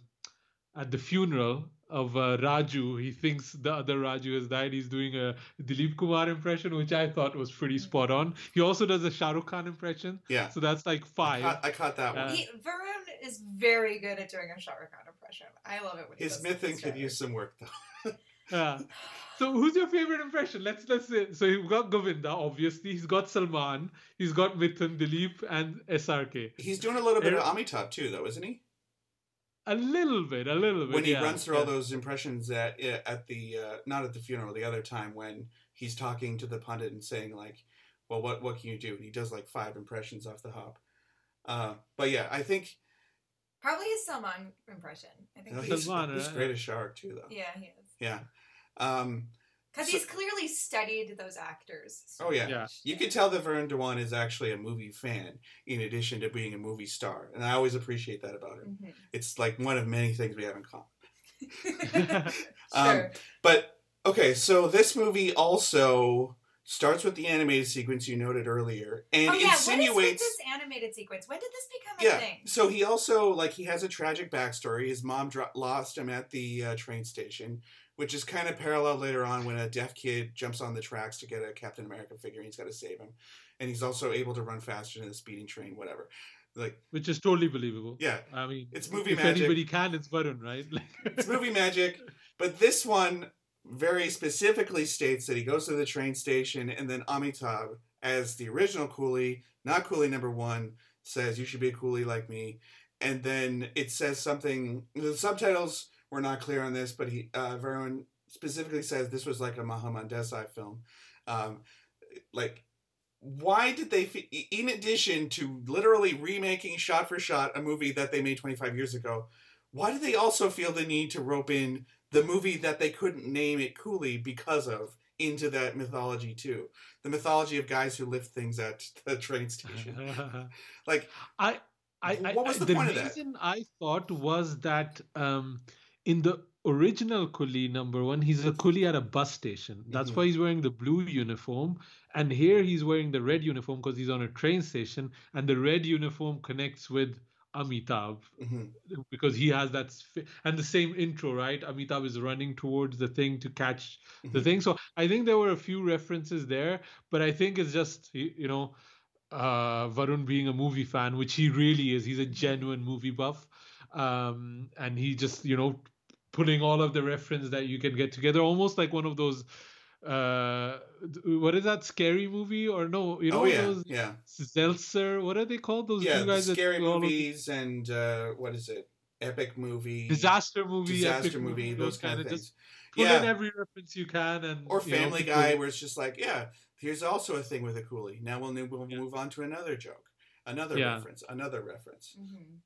at the funeral of uh, Raju. He thinks the other Raju has died. He's doing a Dilip Kumar impression, which I thought was pretty spot on. He also does a Shah Rukh Khan impression, Yeah. so that's like I five. caught, I caught that one. Uh, He, Varun is very good at doing a Shah Rukh Khan impression. I love it when he His does Mithun could use some work though. Yeah. So who's your favorite impression? Let's let's say so you've got Govinda, obviously. He's got Salman, he's got Mithun, Dilip, and SRK. He's doing a little bit of Eric- Amitabh too, though, isn't he? A little bit, a little bit. When he yeah, runs through all those impressions at at the uh, not at the funeral, the other time when he's talking to the pundit and saying like, "Well, what what can you do?" And he does like five impressions off the hop. Uh, but yeah, I think Probably his Salman impression. I think you know, he- he's, Salman, he's great as SRK too, though. yeah, he is. Yeah. Um, Because So- he's clearly studied those actors. so Oh, yeah. Yeah. You can tell that Varun Dhawan is actually a movie fan in addition to being a movie star, and I always appreciate that about him. Mhm. It's like one of many things we have in common. sure. Um, But okay, so this movie also starts with the animated sequence you noted earlier, and oh yeah, what is with insinuates. this animated sequence? When did this become a yeah, thing? so he also like he has a tragic backstory. His mom dro- lost him at the uh, train station, which is kind of parallel later on when a deaf kid jumps on the tracks to get a Captain America figure. and He's got to save him, and he's also able to run faster than a speeding train. Whatever, like Which is totally believable. yeah, I mean, It's movie if magic. anybody can, it's Varun, right? Like, it's movie magic. But this one very specifically states that he goes to the train station, and then Amitabh, as the original coolie, not coolie number one, says, You should be a coolie like me. And then it says something, the subtitles were not clear on this, but he, uh, Varun specifically says this was like a Manmohan Desai film. Um, like, why did they, fe- in addition to literally remaking shot for shot a movie that they made 25 years ago, why did they also feel the need to rope in the movie that they couldn't name it Coolie because of into that mythology too? The mythology of guys who lift things at the train station. Like, I, I, I, What was I- the point of that? reason I thought was that um, in the original Coolie number one, he's a coolie at a bus station. That's Mhm. why he's wearing the blue uniform, and here he's wearing the red uniform because he's on a train station, and the red uniform connects with Amitabh mhm. because he has that and the same intro right amitabh is running towards the thing to catch the Mhm. thing so i think there were a few references there but i think it's just you, you know uh varun being a movie fan which he really is he's a genuine movie buff um and he just you know putting all of the reference that you can get together almost like one of those uh what is that scary movie or no you know oh, yeah. those Yeah. Seltzer, what are they called? Those Yeah. two guys that scary do all of movies and uh, what is it? Epic movie. disaster movie, Disaster epic movie, those kind of things. Just put in Yeah. every reference you can, and Or you know, Family Guy, where it's just like, yeah, here's also a thing with a coolie. Now we'll, we'll Yeah. move on to another joke, another Yeah. reference, another reference. Mhm.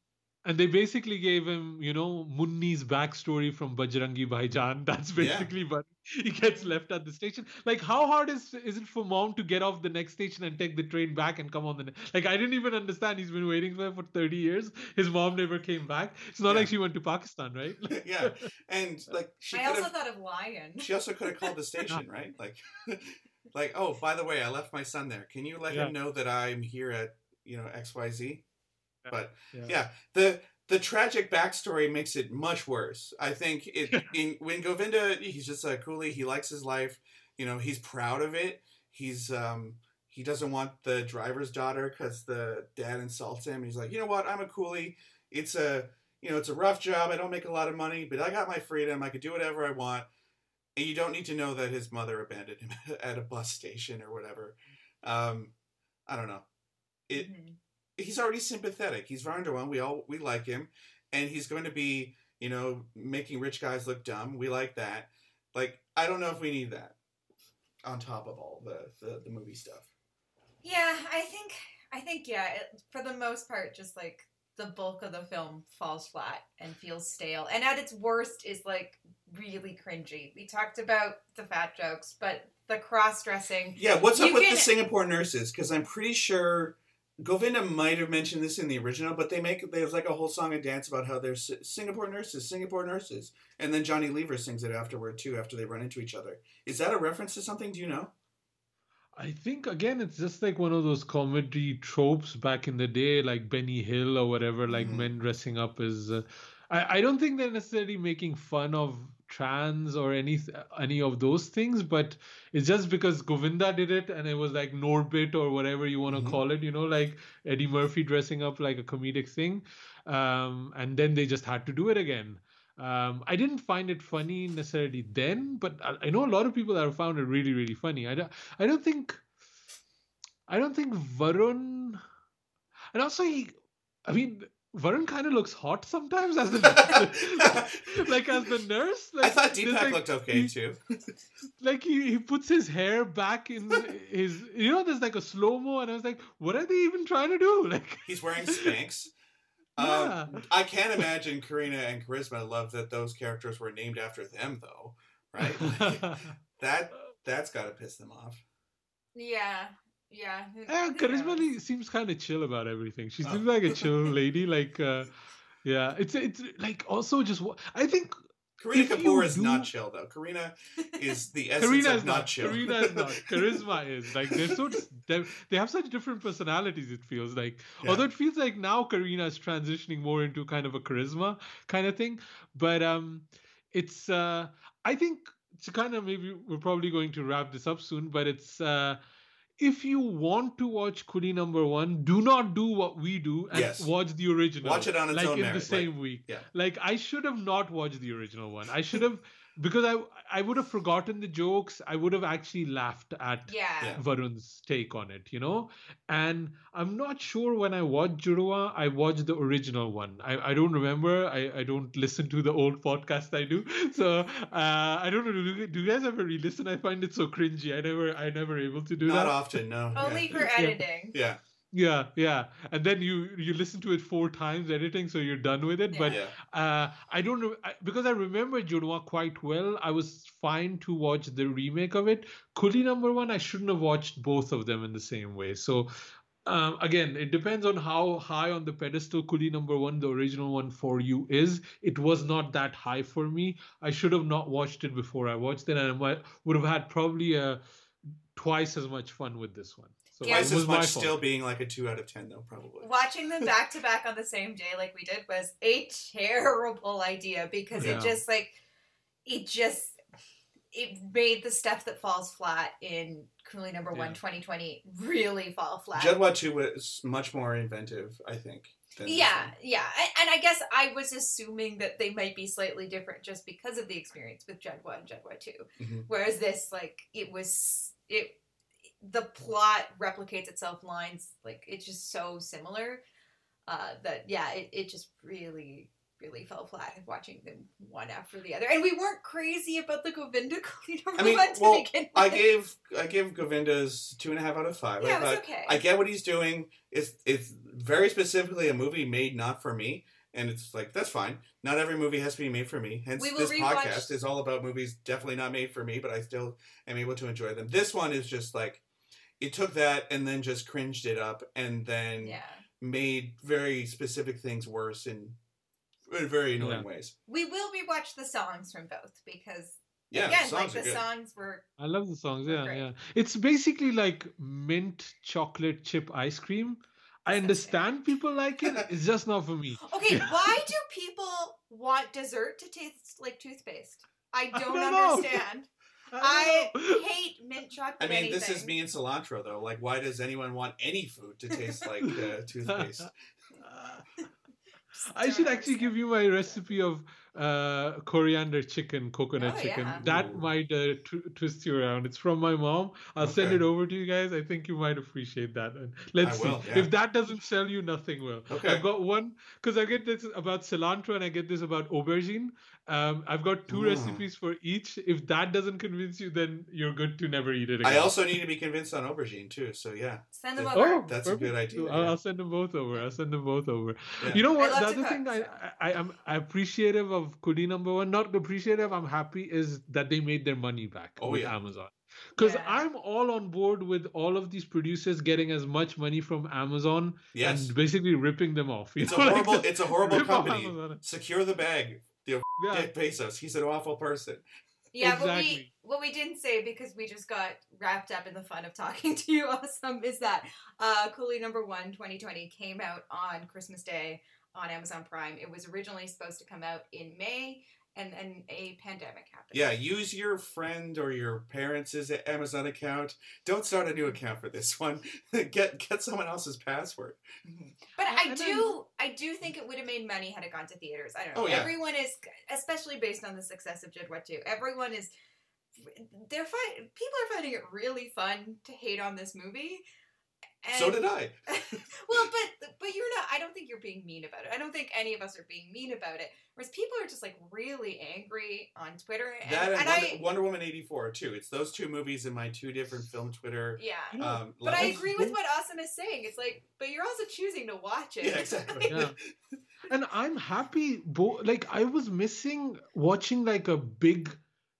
And they basically gave him, you know, Munni's backstory from Bajrangi Bhaijaan. That's Yeah. basically, but he gets left at the station. Like, how hard is is it for mom to get off the next station and take the train back and come on the ne- like? I didn't even understand. He's been waiting for for thirty years. His mom never came back. It's not Yeah. like she went to Pakistan, right? yeah, and like she I also have, thought of Lion. she also could have called the station, right? Like, like, oh, by the way, I left my son there. Can you let Yeah. him know that I'm here at you know X Y Z? Yeah. But Yeah. yeah, the the tragic backstory makes it much worse. I think it in when Govinda he's just a coolie. He likes his life. You know, he's proud of it. He's um he doesn't want the driver's daughter because the dad insults him. He's like, you know what? I'm a coolie. it's a you know it's a rough job. I don't make a lot of money, but I got my freedom. I could do whatever I want. And you don't need to know that his mother abandoned him at a bus station or whatever. Um, I don't know. It Mhm. He's already sympathetic. He's Varun Dhawan. We all we like him, and he's going to be you know making rich guys look dumb. We like that. Like I don't know if we need that on top of all the the, the movie stuff. Yeah, I think I think yeah, it, for the most part just like the bulk of the film falls flat and feels stale. And at its worst is like really cringy. We talked about the fat jokes, but the cross-dressing Yeah, what's up with can- the Singapore nurses? Because I'm pretty sure Govinda might have mentioned this in the original, but they make there's like a whole song and dance about how they're Si- Singapore nurses, Singapore nurses, and then Johnny Lever sings it afterward too, after they run into each other. Is that a reference to something? Do you know? I think again, it's just like one of those comedy tropes back in the day, like Benny Hill or whatever, like Mhm. men dressing up as. Uh, I I don't think they're necessarily making fun of trans or any any of those things, but it's just because Govinda did it and it was like Norbit or whatever you want to Mhm. call it, you know, like Eddie Murphy dressing up like a comedic thing, um, and then they just had to do it again. Um, I didn't find it funny necessarily then, but I, I know a lot of people that have found it really, really funny. I don't, I don't think, I don't think Varun, and also he, I mean, Varun kind of looks hot sometimes as the like as the nurse. Like, I thought there's, Deepak like, looked okay he- too. like he, he puts his hair back in his you know there's like a slow mo and I was like what are they even trying to do like He's wearing Spanx. yeah Um, I can't imagine Kareena and Karisma love that those characters were named after them, though, right? Like, that that's got to piss them off. Yeah. Yeah. who- yeah who Karisma knows? Seems kind of chill about everything she Oh. seems like a chill lady like uh yeah it's it's like also just wa- I think Kareena Kapoor is do- not chill though. Kareena is the essence Kareena of is not, not. chill. Kareena is not. Karisma is like they're so they they have such different personalities. It feels like, Yeah. although it feels like now Kareena is transitioning more into kind of a Karisma kind of thing. But um, it's uh, I think to kind of maybe we're probably going to wrap this up soon. But it's uh, if you want to watch Coolie number one, do not do what we do and Yes. watch the original. Watch it on its like own in merit, the like- same week. yeah. Like I should have not watched the original one. I should have because I I would have forgotten the jokes. I would have actually laughed at Yeah. Yeah. Varun's take on it, you know? And I'm not sure when I watched Judwaa, I watched the original one. I, I don't remember. I, I don't listen to the old podcast I do. So uh, I don't know. Do, you- do you guys ever re-listen? I find it so cringy. I never I never able to do not that. often, no. Only yeah. for editing. yeah, Yeah, yeah. And then you you listen to it four times editing, so you're done with it. But uh, I don't know I, because I remember Judwaa quite well. I was fine to watch the remake of it. Coolie number one, I shouldn't have watched both of them in the same way. So um, again, it depends on how high on the pedestal Coolie number one, the original one for you is. It was not that high for me. I should have not watched it before I watched it, and I might, would have had probably a twice as much fun with this one. So Yeah. Twice it was as my much still being like a two out of ten though, probably. Watching them back to back on the same day like we did was a terrible idea because Yeah. it just like it just it made the stuff that falls flat in Coolie number one 2020 really fall flat. Judwaa two was much more inventive, I think. Yeah, yeah. And, and I guess I was assuming that they might be slightly different just because of the experience with Judwaa and Judwaa 2. Mhm. Whereas this, like, it was, it, the plot replicates itself lines, like, it's just so similar uh, that, yeah, it, it just really, really fell flat watching them one after the other. And we weren't crazy about the Govinda Kalina I mean, well. I gave I gave Govinda's two and a half out of five. Yeah, I it was okay. I get what he's doing. It's it's very specifically a movie made not for me, and it's like that's fine. Not every movie has to be made for me. Hence, this podcast is all about movies definitely not made for me, but I still am able to enjoy them. This one is just like it took that and then just cringed it up, and then yeah. made very specific things worse in, in very annoying Yeah. ways. We will rewatch the songs from both because, Yeah, again, the songs like, the good. songs were I love the songs. Yeah, Great. yeah. It's basically like mint chocolate chip ice cream. I Disgusting. understand people like it. It's just not for me. Okay, why do people want dessert to taste like toothpaste? I I don't, don't know. understand. I don't hate mint chocolate. I mean, this is me and cilantro, though. Like, why does anyone want any food to taste like uh, toothpaste? I should actually give you my recipe of uh, coriander chicken, coconut Oh, chicken. yeah. That Ooh. might uh, tw- twist you around. It's from my mom. I'll send it over to you guys. I think you might appreciate that. And let's will, see. yeah. If that doesn't sell you, nothing will. Okay. I've got one because I get this about cilantro and I get this about aubergine. Um, I've got two Mm. recipes for each. If that doesn't convince you, then you're good to never eat it again. I also need to be convinced on aubergine too. So yeah, Send them over. Oh, That's a good idea, I'll, yeah. I'll send them both over. I'll send them both over. Yeah. You know what? love The other cook, thing I, so- I I am appreciative of Coolie number one. Not appreciative. I'm happy is that they made their money back Oh, with yeah. Amazon. Because Yeah. I'm all on board with all of these producers getting as much money from Amazon yes, and basically ripping them off. it's a know, like horrible. just It's a horrible company. Secure the bag. Yeah. Dick Bezos. He's an awful person. Yeah, what we what we didn't say because we just got wrapped up in the fun of talking to you, Asim, is that uh, Coolie Number One 2020 came out on Christmas Day on Amazon Prime. It was originally supposed to come out in May, and then a pandemic happened. Yeah, use your friend or your parents' Amazon account. Don't start a new account for this one. get get someone else's password. Mhm. But Uh, I do, I do think it would have made money had it gone to theaters. I don't know. Oh, yeah. Everyone is, especially based on the success of Judwaa Two. everyone is, they're fi- people are finding it really fun to hate on this movie. So did I. well, but but you're not. I don't think you're being mean about it. I don't think any of us are being mean about it. Whereas people are just like really angry on Twitter, and, That and, and Wonder, I Wonder Woman eighty four too. It's those two movies in my two different film Twitter. yeah. Um, But I agree with what Asim is saying. It's like, but you're also choosing to watch it. Yeah, exactly. Yeah. and I'm happy. Bo- like I was missing watching like a big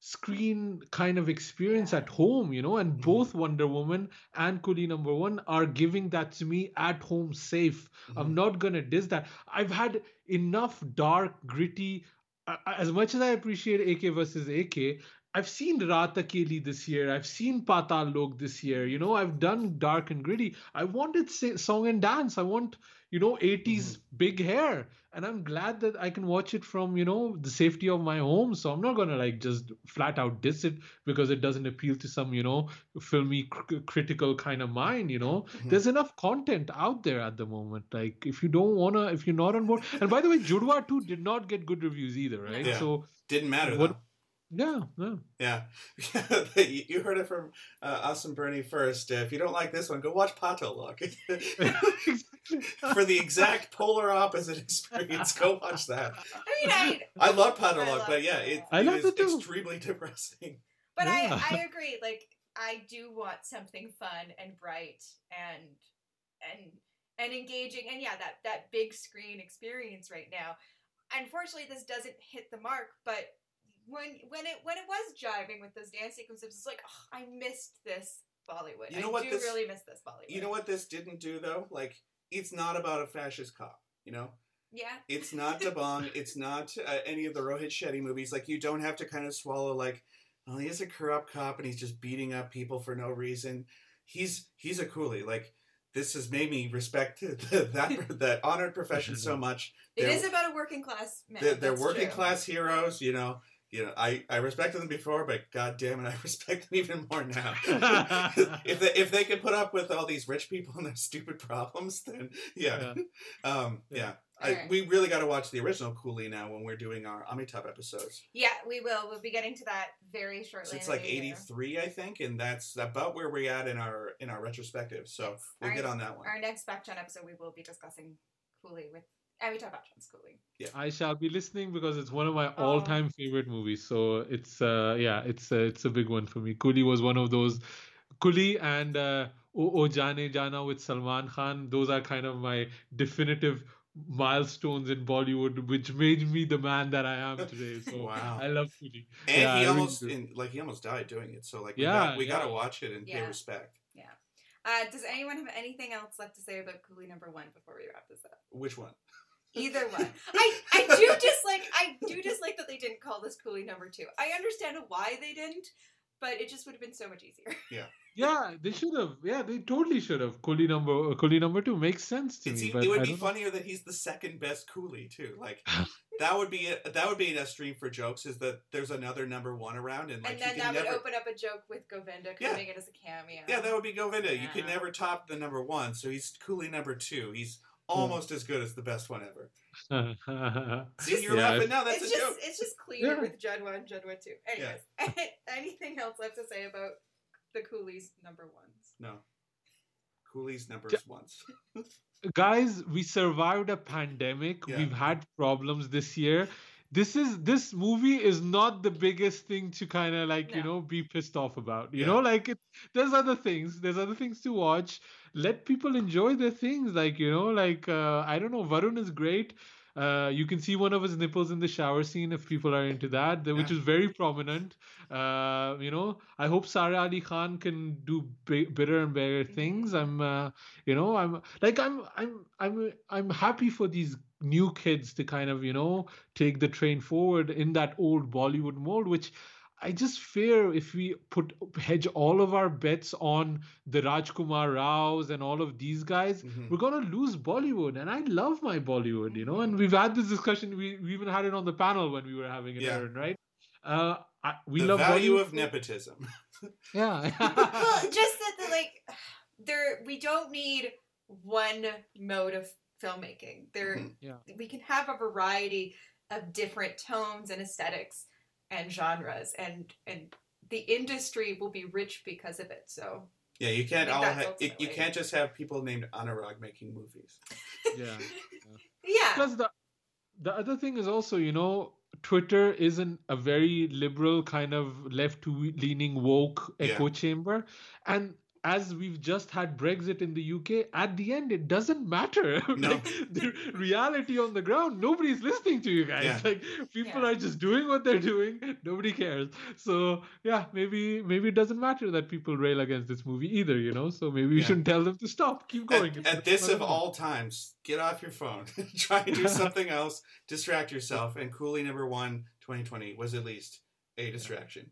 screen kind of experience at home, you know. And Mhm. both Wonder Woman and Coolie Number One are giving that to me at home, safe. I'm Mhm. not gonna diss that. I've had enough dark, gritty. uh, As much as I appreciate AK versus AK, I've seen Raat Akeli this year. I've seen Patal Lok this year. You know, I've done dark and gritty. I wanted song and dance. I want, you know, 80s big hair. And I'm glad that I can watch it from, you know, the safety of my home. So I'm not going to like just flat out diss it because it doesn't appeal to some, you know, filmy, cr- critical kind of mind, you know. Mhm. There's enough content out there at the moment. Like, if you don't want to, if you're not on board. And by the way, Judwaa 2 did not get good reviews either, right? Yeah. So, Didn't matter What-. Yeah, no. Yeah, you you heard it from uh, Asim Burney first. Uh, if you don't like this one, go watch Patal Lok. For the exact polar opposite experience, go watch that. I mean, I. I love I Patal Lok, but yeah, Pato it, Look. I it love is it too. extremely depressing. But Yeah. I, I agree. Like I do want something fun and bright and and and engaging and yeah, that that big screen experience right now. Unfortunately, this doesn't hit the mark. But when when it when it was jiving with those dance sequences, it's like oh, I missed this Bollywood. You know I what do this- really miss this Bollywood. You know what this didn't do though? Like, it's not about a fascist cop. You know, Yeah. it's not Dabangg. it's not uh, any of the Rohit Shetty movies. Like, you don't have to kind of swallow like, oh, he's a corrupt cop and he's just beating up people for no reason. He's he's a coolie. Like, this has made me respect that that honored profession so much. It They're- is about a working class man. they're, they're working true. class heroes. You know, you know. I I respected them before, but god damn it, I respect them even more now. if they if they can put up with all these rich people and their stupid problems, then yeah, um, yeah. I, Alright. we really got to watch the original Coolie now when we're doing our Amitabh episodes. Yeah, we will. We'll be getting to that very shortly. So it's like new year. eighty three, I think, and that's about where we're at in our in our retrospective. So we'll Alright. get on that one. Our next Bachchan episode, we will be discussing Coolie with Amitabh Bachchan's Coolie. I shall be listening because it's one of my Oh. all-time favorite movies. So it's uh yeah, it's uh, it's a big one for me. Coolie was one of those. Coolie and uh, O O Jaane Jaana with Salman Khan. Those are kind of my definitive milestones in Bollywood, which made me the man that I am today. So Wow. I love Coolie. And Yeah, he really almost do. in, like he almost died doing it. So like we Yeah, got, we got to watch it and pay respect. Yeah. Uh, does anyone have anything else left to say about Coolie number one before we wrap this up? Which one? Either one. I, I do dislike I do dislike that they didn't call this Coolie number two. I understand why they didn't, but it just would have been so much easier. Yeah, Yeah, they should have. Yeah, they totally should have. Coolie number uh, Coolie number two makes sense to It's, me. but it would be don't know. funnier that he's the second best coolie too. Like that would be it. That would be a stream for jokes. Is that there's another number one around and like and then that never. would open up a joke with Govinda Yeah. coming in as a cameo. yeah, that would be Govinda. You could never top the number one. So he's coolie number two. He's almost as good as the best one ever. See, Just- you're Yeah, laughing now. That's it's a just joke. it's just cleaner Yeah. with Judwaa, Judd one two. Anyways, anything else left to say about the Coolies number ones? No. Coolies numbers Ja- once. guys we survived a pandemic Yeah. we've had problems this year this is this movie is not the biggest thing to kind of like you know be pissed off about you Yeah. know like it, there's other things there's other things to watch let people enjoy their things like you know like uh, i don't know varun is great uh, you can see one of his nipples in the shower scene if people are into that, th- which is very prominent. Uh, you know, I hope Sara Ali Khan can do bigger and better things. I'm, uh, you know, I'm like I'm, I'm, I'm, I'm happy for these new kids to kind of, you know, take the train forward in that old Bollywood mold, which I just fear if we put hedge all of our bets on the Rajkumar Raos and all of these guys, Mhm. we're gonna lose Bollywood. And I love my Bollywood, you know. And we've had this discussion. We, we even had it on the panel when we were having it, Yeah. Erin, right? Uh, I, we the love value Bollywood of nepotism. Yeah. well, just that the like there we don't need one mode of filmmaking. There Mhm. Yeah. we can have a variety of different tones and aesthetics and genres and and the industry will be rich because of it. So Yeah, you can't all ha- you, you can't just have people named Anurag making movies. yeah. yeah. Plus the the other thing is also, you know, Twitter isn't a very liberal kind of left leaning woke echo Yeah. chamber. And as we've just had Brexit in the UK, at the end it doesn't matter. No. like, the reality on the ground, nobody's listening to you guys. Yeah. Like people Yeah. are just doing what they're doing. Nobody cares. So yeah, maybe maybe it doesn't matter that people rail against this movie either, you know. So maybe we Yeah. shouldn't tell them to stop. Keep going. At, at this of all times, get off your phone. Try and do something else. Distract yourself. And Coolie number one, 2020 was at least a distraction.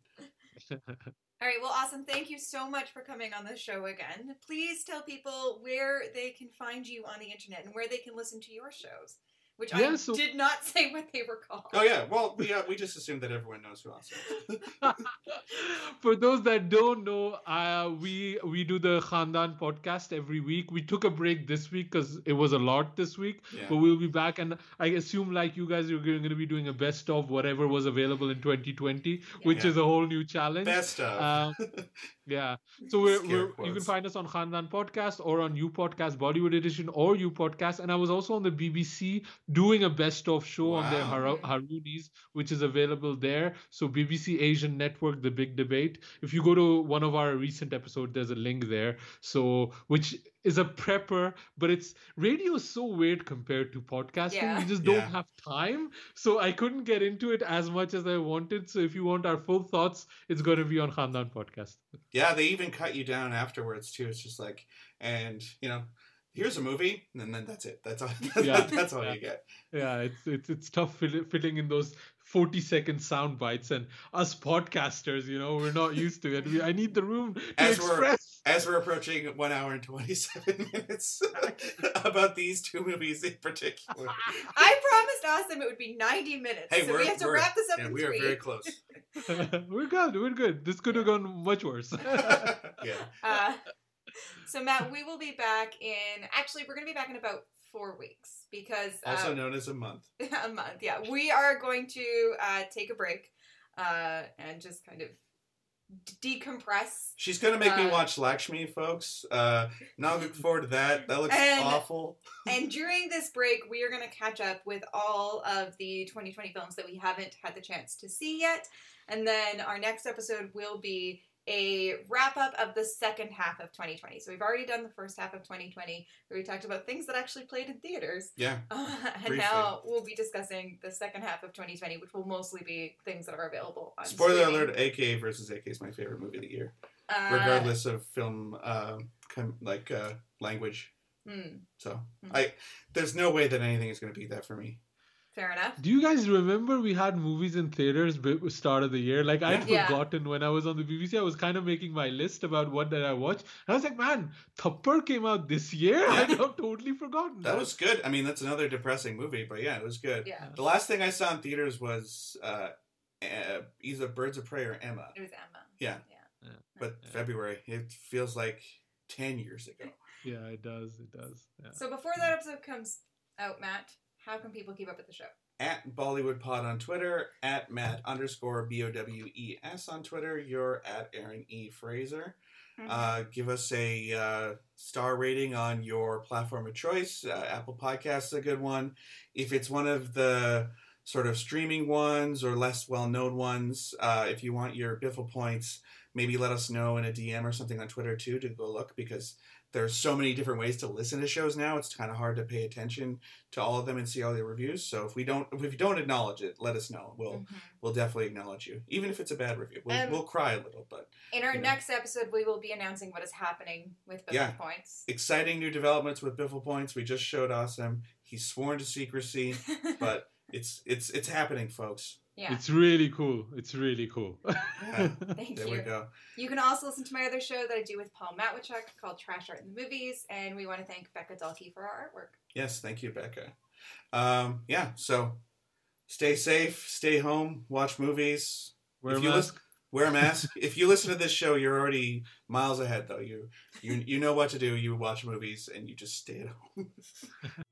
All right, well, Asim. Thank you so much for coming on the show again. Please tell people where they can find you on the internet and where they can listen to your shows, which I so- did not say what they were called. Oh yeah, well we uh, we just assumed that everyone knows who Asim is. For those that don't know, uh, we we do the Khandaan podcast every week. We took a break this week because it was a lot this week, Yeah. but we'll be back. And I assume, like you guys, you're going to be doing a best of whatever was available in 2020, which Yeah. is a whole new challenge. Best of. Um, Yeah. So we're, we're you can find us on Khandaan Podcast or on Upodcast Bollywood Edition or Upodcast. And I was also on the BBC doing a best of show on their Wow. Har- Harunis, which is available there. So BBC Asian Network, The Big Debate. If you go to one of our recent episodes, there's a link there. So which is a prepper, but it's radio is so weird compared to podcasting. Yeah. We just don't Yeah. have time. So I couldn't get into it as much as I wanted. So if you want our full thoughts, it's going to be on Khandaan Podcast. yeah, they even cut you down afterwards too. It's just like, and you know, here's a movie, and then that's it. That's all. Yeah. that's all Yeah. you get. Yeah, it's it's it's tough fill- fitting in those forty second sound bites, and us podcasters, you know, we're not used to it. We, I need the room to As we're- express. As we're approaching one hour and twenty seven minutes about these two movies in particular. I promised Asim it would be 90 minutes. Hey, so we're we have to wrap this up yeah, we are three. very close. we're good. We're good. This could have gone much worse. yeah. Uh, so Matt, we will be back in. Actually, we're going to be back in about four weeks because uh, Also known as a month. a month. Yeah, we are going to uh, take a break uh, and just kind of decompress. She's gonna make me Uh, watch Lakshmi, folks. Uh, not looking forward to that. That looks And- awful. And during this break, we are going to catch up with all of the 2020 films that we haven't had the chance to see yet. And then our next episode will be a wrap up of the second half of 2020. So we've already done the first half of 2020 where we talked about things that actually played in theaters. Yeah. Uh, and Briefly. now we'll be discussing the second half of 2020, which will mostly be things that are available on Spoiler streaming. alert: AKA versus AK is my favorite movie of the year, Uh, regardless of film, uh, com- like uh, language. hmm, So Hmm. I, there's no way that anything is gonna beat that for me. Fair enough. Do you guys remember we had movies in theaters b- start of the year? Like I'd Yeah. forgotten when I was on the BBC, I was kind of making my list about what did I watch. And I was like, man, Thappad came out this year. I'd have totally forgotten. That was good. I mean, that's another depressing movie, but yeah, it was good. Yeah, The last thing I saw in theaters was uh, uh, either Birds of Prey or Emma. it was Emma. Yeah. Yeah. But Yeah. February, it feels like ten years ago. Yeah, it does. It does. Yeah. So before that episode comes out, Matt, how can people keep up with the show? At Bollywood Pod on Twitter, at Matt underscore B O W E S on Twitter. You're at Erin E. Fraser. Mm-hmm. Uh, give us a uh, star rating on your platform of choice. Uh, Apple Podcasts is a good one. If it's one of the sort of streaming ones or less well known ones, uh, if you want your Biffle points, maybe let us know in a DM or something on Twitter too to go look because there's so many different ways to listen to shows now. It's kind of hard to pay attention to all of them and see all the reviews. So if we don't, if you don't acknowledge it, let us know. We'll Mhm. we'll definitely acknowledge you, even if it's a bad review. We'll, Um, we'll cry a little, but In our you know. next episode, we will be announcing what is happening with Biffle Yeah. Points. exciting new developments with Biffle Points. We just showed Asim. He's sworn to secrecy, but it's it's it's happening, folks. Yeah. It's really cool. It's really cool. Yeah. Thank There you. we go. You can also listen to my other show that I do with Paul Matwychuk called Trash Art in the Movies, and we want to thank Becca Dalkey for our artwork. Yes, thank you, Becca. Um, yeah, so stay safe, stay home, watch movies, Wear a If you mask. wear a mask. if you listen to this show, you're already miles ahead, though. You you you know what to do. You watch movies and you just stay at home.